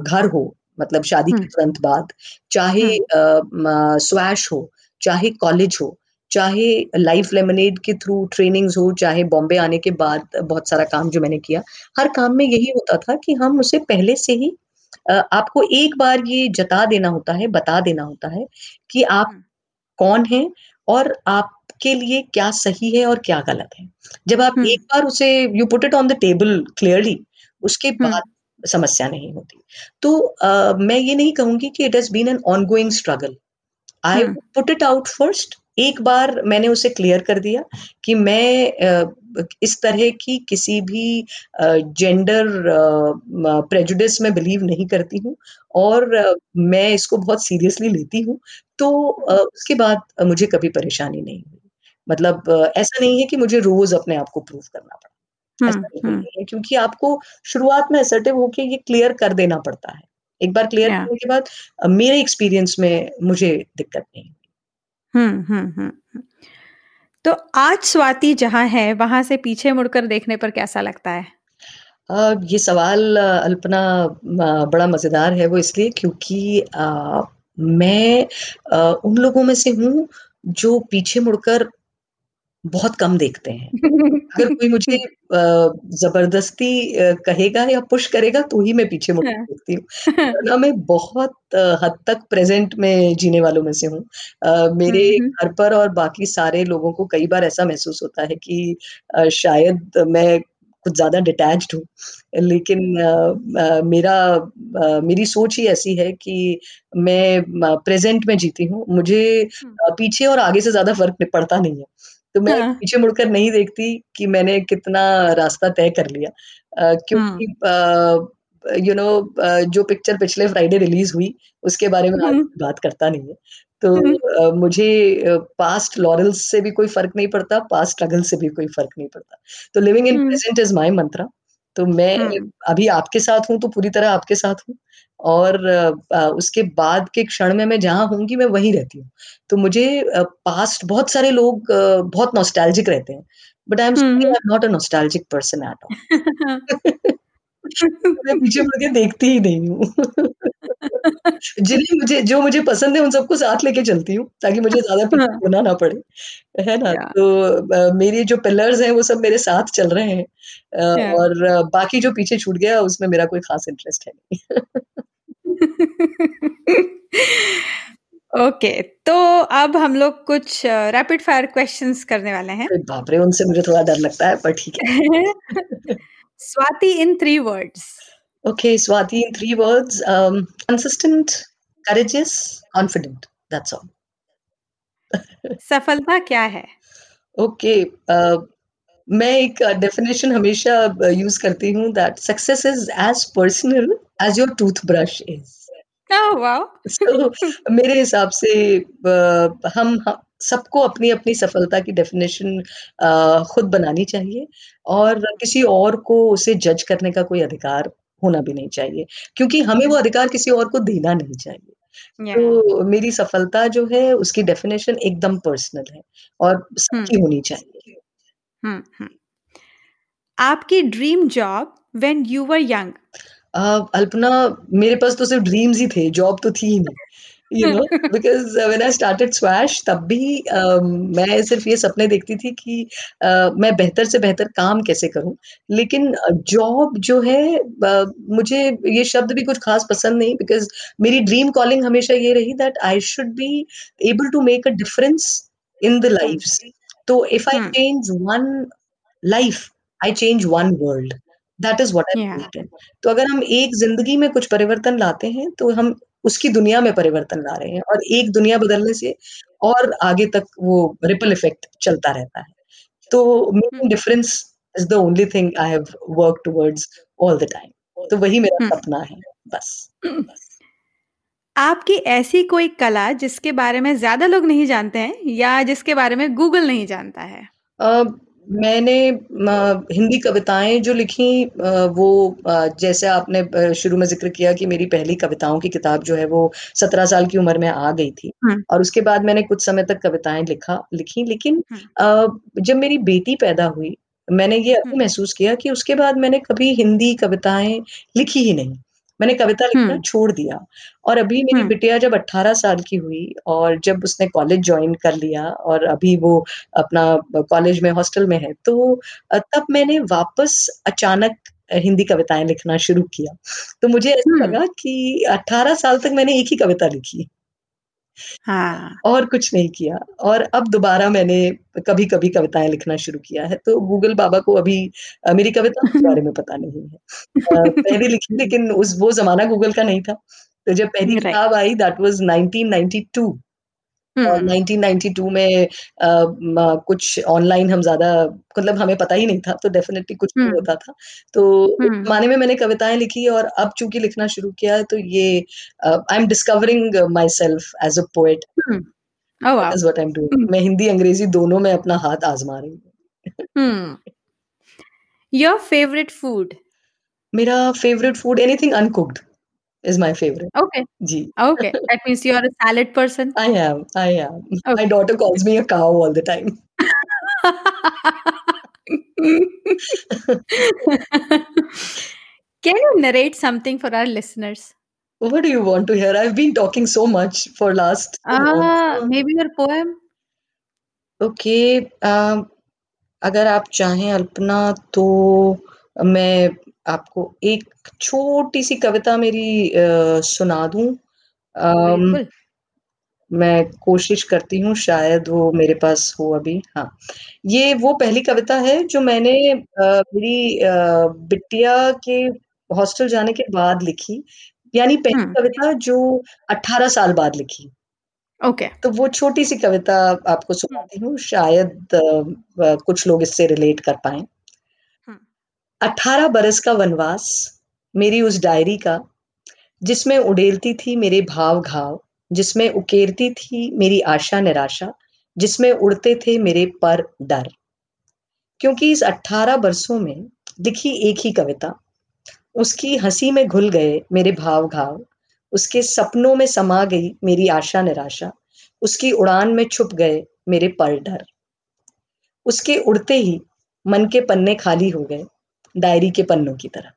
घर हो, मतलब शादी हुँ, के तुरंत बाद, चाहे अ, म स्वैश हो, चाहे कॉलेज हो, चाहे लाइफ लेमनेड के थ्रू ट्रेनिंग्स हो, चाहे बॉम्बे आने के बाद बहुत सारा काम जो मैंने किया, हर काम में यही होता था कि हम उसे पहले से ही आपको एक बार ये जता देना होता है, बता देना होता है कि आप कौन हैं और आपके लिए क्या सही है और क्या गलत है। जब आप एक बार उसे you put it on the table clearly उसके बाद समस्या नहीं होती। तो अ, मैं ये नहीं कहूँगी कि it has been an ongoing struggle. I put it out first एक बार मैंने उसे क्लियर कर दिया कि मैं इस तरह की किसी भी जेंडर प्रेजुडिस में बिलीव नहीं करती हूँ और मैं इसको बहुत सीरियसली लेती हूँ। तो उसके बाद मुझे कभी परेशानी नहीं हुई। मतलब ऐसा नहीं है कि मुझे रोज़ अपने आप को प्रूव करना पड़ा। ऐसा नहीं है क्योंकि आपको शुरुआत में असर्टिव होके ये क्लियर कर देना पड़ता है। एक बार क्लियर करने के बाद मेरे एक्सपीरियंस में मुझे दिक्कत नहीं। हुँ, हुँ, हुँ, हुँ। तो आज स्वाति जहाँ है, वहाँ से पीछे मुड़कर देखने पर कैसा लगता है? अ, ये सवाल अल्पना बड़ा मज़ेदार है वो इसलिए क्योंकि अ, मैं अ, उन लोगों में से हूँ जो पीछे मुड़कर बहुत कम देखते हैं। अगर कोई मुझे ज़बरदस्ती कहेगा या पुश करेगा तो ही मैं पीछे मुड़ हाँ। देखती हूँ। वरना मैं बहुत हद तक प्रेज़ेंट में जीने वालों में से हूँ। मेरे घर पर और बाकी सारे लोगों को कई बार ऐसा महसूस होता है कि शायद मैं कुछ ज़्यादा डिटैच्ड हूँ। लेकिन हुँ, अ अ, मेरा अ, मेरी सोच ही ऐसी है कि मैं प्रेज़ेंट में जीती हूँ। मुझे पीछे और आगे से ज़्यादा फ़र्क पड़ता नहीं है। तो मैं हाँ, पीछे मुड़कर नहीं देखती कि मैंने कितना रास्ता तय कर लिया। uh, क्योंकि यू नो अ, जो पिक्चर पिछले फ्राइडे रिलीज़ हुई, उसके बारे में आज बात करता नहीं है। तो हुँ, मुझे पास्ट लॉरल्स से भी कोई फ़र्क नहीं पड़ता, पास्ट स्ट्रगल से भी कोई फ़र्क नहीं पड़ता। तो living in present is my mantra तो मैं अभी आपके साथ हूँ, तो पूरी तरह आपके साथ हूँ और उसके बाद के क्षण में मैं जहाँ होंगी, मैं वहीं रहती हूँ। तो मुझे पास्ट बहुत सारे लोग बहुत नॉस्टैल्जिक रहते हैं, but I am I am not a nostalgic person at all. मैं पीछे मुड़ के देखती ही नहीं हूँ। जिन्हें मुझे जो मुझे पसंद है, उन सबको साथ लेके चलती हूँ, ताकि मुझे ज़्यादा। होना ना पड़े, है ना? तो मेरे जो पिलर्स हैं, वो सब मेरे साथ चल रहे हैं और बाकी जो पीछे छूट गया, उसमें मेरा कोई ख़ास इंटरेस्ट है नहीं। ओके, okay, तो अब हम लोग कुछ रैपिड फायर क्वेश्चन्स करने वाले हैं। बाप रे! उनसे मुझे थोड़ा डर लगता है, पर ठीक है। Swati in three words. Okay, Swati, in 3 words, um, consistent, courageous, confident. That's all. सफलता क्या है? ओके अ, मैं एक डेफिनिशन हमेशा ब यूज़ करती हूँ that success is as personal as your toothbrush is. So मेरे हिसाब से ब हम सबको अपनी-अपनी सफलता की डेफिनेशन अ, खुद बनानी चाहिए और किसी और को उसे जज करने का कोई अधिकार होना भी नहीं चाहिए, क्योंकि हमें वो अधिकार किसी और को देना नहीं चाहिए। तो मेरी सफलता जो है उसकी डेफिनेशन एकदम पर्सनल है और हुँ, सबकी होनी चाहिए। हुँ, हुँ। आपकी dream job when you were young? Alpana मेरे पास तो सिर्फ़ ड्रीम्स ही थे, जॉब तो थी ही नहीं। You know because when I started swash तब भी अ, मैं सिर्फ़ ये सपने देखती थी कि अ, मैं बेहतर से बेहतर काम कैसे करूँ। लेकिन जॉब जो है ब मुझे ये शब्द भी कुछ ख़ास पसंद नहीं बिकॉज़ मेरी ड्रीम कॉलिंग हमेशा ये रही that I should be able to make a difference in the life तो if I change one life, I change one world. That is what I तो अगर हम एक ज़िंदगी में कुछ परिवर्तन लाते हैं, तो हम उसकी दुनिया में परिवर्तन ला रहे हैं और एक दुनिया बदलने से और आगे तक वो रिपल इफ़ेक्ट चलता रहता है। तो making difference is the only thing I have worked towards all the time. तो वही मेरा सपना है, बस। आपकी ऐसी कोई कला जिसके बारे में ज़्यादा लोग नहीं जानते हैं या जिसके बारे में गूगल नहीं जानता है? अ, मैंने हिंदी कविताएँ जो लिखी अ, वो अ, जैसे आपने अ, शुरू में ज़िक्र किया कि मेरी पहली कविताओं की किताब जो है वो 17 साल की उम्र में आ गई थी। हुँ, और उसके बाद मैंने कुछ समय तक कविताएँ लिखा लिखी लेकिन हुँ, अ, जब मेरी बेटी पैदा हुई, मैंने ये हुँ, अभी महसूस किया कि उसके बाद मैंने कभी हिंदी कविताएँ लिखी ही नहीं। मैंने कविता लिखना छोड़ दिया। और अभी मेरी बिटिया जब 18 साल की हुई और जब उसने कॉलेज ज्वाइन कर लिया और अभी वो अपना कॉलेज में हॉस्टल में है, तो तब मैंने वापस अचानक हिंदी कविताएँ लिखना शुरू किया। तो मुझे ऐसा लगा कि 18 साल तक मैंने एक ही कविता लिखी। हाँ। और कुछ नहीं किया और अब दोबारा मैंने कभी-कभी कविताएँ लिखना शुरू किया है। तो गूगल बाबा को अभी अ, मेरी कविता के बारे में पता नहीं है। अ, पहले लिखी लेकिन उस वो ज़माना गूगल का नहीं था। तो जब पहली। किताब आई दैट वाज़ 1992 और हुँ, 1992 में म कुछ ऑनलाइन हम ज़्यादा मतलब हमें पता ही नहीं था, तो डेफ़िनेटली कुछ नहीं होता था। तो माने में मैंने कविताएँ लिखी और अब चूँकि लिखना शुरू किया तो ये I am discovering myself as a poet, hmm. Is what I am doing. मैं हिंदी, अंग्रेज़ी दोनों में अपना हाथ आज़मा रही हूँ। Your favourite food? मेरा favourite food anything uncooked Is my favourite. Okay, ji. Okay, that means you are a salad person? I am, I am. My okay. Daughter calls me a cow all the time. Can you narrate something for our listeners? What do you want to hear? I've been talking so much for last so long. Uh, maybe your poem? Okay uh, अगर आप चाहें अल्पना तो मैं आपको एक छोटी-सी कविता मेरी अ, सुना दूँ। अम, बिल्कुल। मैं कोशिश करती हूँ शायद वो मेरे पास हो अभी हाँ। ये वो पहली कविता है जो मैंने अ, मेरी अ, बिटिया के हॉस्टल जाने के बाद लिखी। यानी पहली हुँ, कविता जो 18 साल बाद लिखी। ओके। तो वो छोटी-सी कविता आपको सुनाती हूँ, शायद अ, व कुछ लोग इससे रिलेट कर पाएँ। हुँ, 18 बरस का वनवास, मेरी उस डायरी का, जिसमें उड़ेलती थी मेरे भाव-घाव, जिसमें उकेरती थी मेरी आशा-निराशा, जिसमें उड़ते थे मेरे पर डर। क्योंकि इस 18 बरसों में लिखी एक ही कविता उसकी हँसी में घुल गए मेरे भाव घाव उसके सपनों में समा गई मेरी आशा निराशा उसकी उड़ान में छुप गए मेरे पर डर उसके उड़ते ही मन के पन्ने खाली हो गए डायरी के पन्नों की तरह।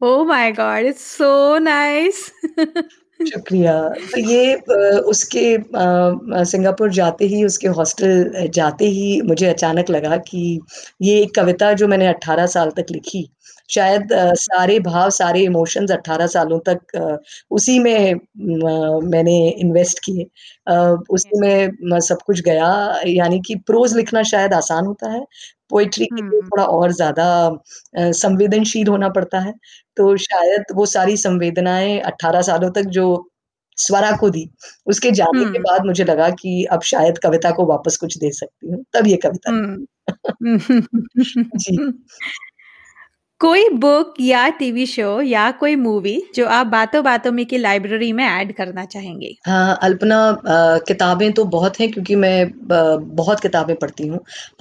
Oh my God, it's so nice. शुक्रिया। तो ये उसके सिंगापुर जाते ही उसके हॉस्टल जाते ही मुझे अचानक लगा कि ये एक कविता जो मैंने 18 साल तक लिखी शायद सारे भाव सारे इमोशंस 18 सालों तक उसी में मैंने इन्वेस्ट किए। उसी में सब कुछ गया। यानी कि प्रोज लिखना शायद आसान होता है पोइट्री के लिए थोड़ा और ज़्यादा संवेदनशील होना पड़ता है। तो शायद वो सारी संवेदनाएँ 18 सालों तक जो स्वरा को दी उसके जाने के बाद मुझे लगा कि अब शायद कविता को वापस कुछ दे सकती हूँ तब ये कविता जी। कोई बुक या टीवी शो या कोई मूवी जो आप बातों बातों में की लाइब्रेरी में ऐड करना चाहेंगे? हाँ अल्पना किताबें तो बहुत हैं क्योंकि मैं बहुत किताबें पढ़ती हूँ।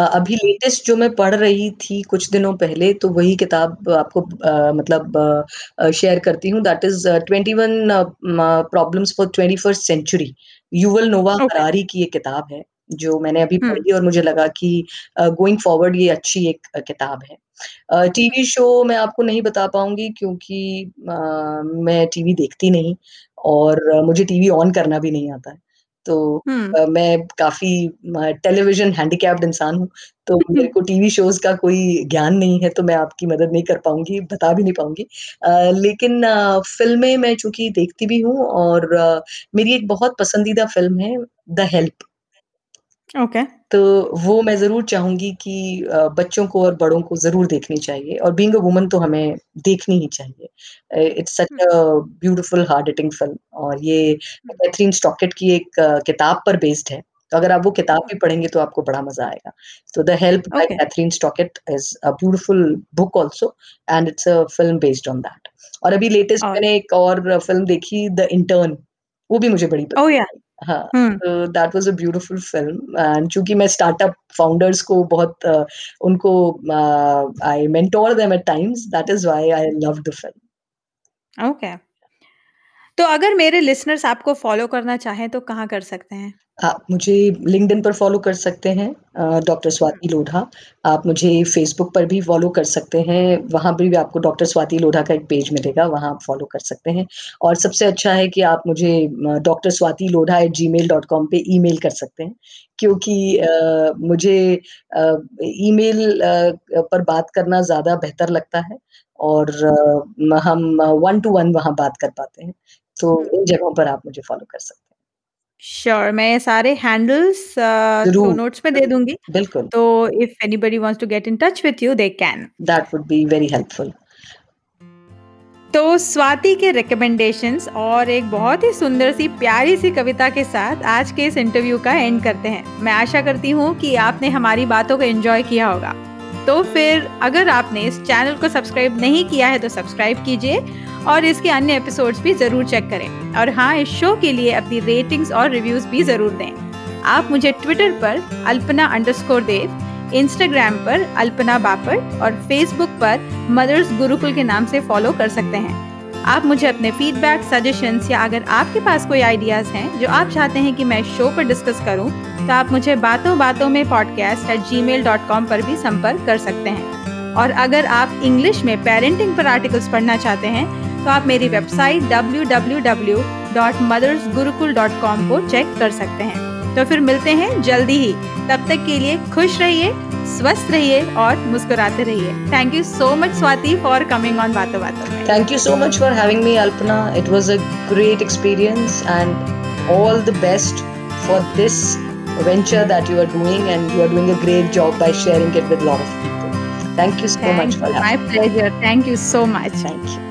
अभी लेटेस्ट जो मैं पढ़ रही थी कुछ दिनों पहले तो वही किताब आपको आ, मतलब शेयर करती हूँ। That is twenty one problems for twenty first century Yuval Noah. Harari की एक किताब है। जो मैंने अभी पढ़ी और मुझे लगा कि गोइंग फॉरवर्ड ये अच्छी एक किताब है। टीवी शो मैं आपको नहीं बता पाऊँगी क्योंकि मैं टीवी देखती नहीं और मुझे टीवी ऑन करना भी नहीं आता है। तो मैं काफ़ी टेलीविज़न हैंडीकैप्ड इंसान हूँ तो मेरे को टीवी शोज़ का कोई ज्ञान नहीं है तो मैं आपकी मदद नहीं कर पाऊँगी बता भी नहीं पाऊँगी। लेकिन फ़िल्में मैं चूँकि देखती भी हूँ और मेरी एक बहुत पसंदीदा फ़िल्म है द हेल्प ओके okay. तो वो मैं ज़रूर चाहूँगी कि बच्चों को और बड़ों को ज़रूर देखनी चाहिए और बीइंग अ वुमन तो हमें देखनी ही चाहिए। It's such a beautiful hard hitting film और ये कैथरीन स्टॉकेट की एक किताब पर बेस्ड है। तो अगर आप वो किताब भी पढ़ेंगे तो आपको बड़ा मज़ा आएगा। तो the help by Kathryn Stockett is a beautiful book also and it's a film based on that और अभी लेटेस्ट मैंने एक और फ़िल्म देखी द इंटर्न वो भी मुझे बड़ी पसंद oh, yeah. हाँ। तो that was a beautiful film and चूँकि मैं स्टार्टअप फाउंडर्स को बहुत uh, उनको I mentor them at times that is why I love the film okay तो अगर मेरे लिसनर्स आपको फॉलो करना चाहें तो कहाँ कर सकते हैं? आप मुझे लिंक्डइन पर फॉलो कर सकते हैं डॉक्टर स्वाति लोढ़ा। आप मुझे फेसबुक पर भी फॉलो कर सकते हैं वहाँ पर भी आपको डॉक्टर स्वाति लोढ़ा का एक पेज मिलेगा वहाँ आप फॉलो कर सकते हैं। और सबसे अच्छा है कि आप मुझे doctor Swati Lodha at Gmail dot com पर ई मेल कर सकते हैं क्योंकि आ, मुझे ईमेल पर बात करना ज़्यादा बेहतर लगता है और आ, हम वन टू वन वहाँ बात कर पाते हैं। तो इन जगहों पर आप मुझे फॉलो कर सकते हैं। श्योर मैं सारे हैंडल्स शो नोट्स में दे दूँगी। बिल्कुल। तो if anybody wants to get in touch with you they can that would be very helpful तो स्वाति के रिकमेंडेशंस और एक बहुत ही सुंदर सी प्यारी सी कविता के साथ आज के इस इंटरव्यू का एंड करते हैं। मैं आशा करती हूँ कि आपने हमारी बातों को एंजॉय किया होगा। तो फिर अगर आपने इस चैनल को सब्सक्राइब नहीं किया है तो सब्सक्राइब कीजिए और इसके अन्य एपिसोड्स भी ज़रूर चेक करें। और हाँ इस शो के लिए अपनी रेटिंग्स और रिव्यूज़ भी ज़रूर दें। आप मुझे ट्विटर पर अल्पना अंडरस्कोर देव इंस्टाग्राम पर अल्पना बापट और फेसबुक पर मदर्स गुरुकुल के नाम से फॉलो कर सकते हैं। आप मुझे अपने फीडबैक सजेशंस या अगर आपके पास कोई आइडियाज़ हैं जो आप चाहते हैं कि मैं शो पर डिस्कस करूँ, तो आप मुझे बातों बातों में podcast at Gmail dot com पर भी संपर्क कर सकते हैं। और अगर आप इंग्लिश में पेरेंटिंग पर आर्टिकल्स पढ़ना चाहते हैं तो आप मेरी वेबसाइट www.mothersgurukul.com को चेक कर सकते हैं। तो फिर मिलते हैं जल्दी ही। तब तक के लिए खुश रहिए स्वस्थ रहिए और मुस्कुराते रहिए। Thank you so much Swati for coming on बातों बातों thank you so much for having me Alpana it was a great experience and all the best for this venture that you are doing and you are doing a great job by sharing it with lot of people thank you so much for my pleasure thank you so much thank you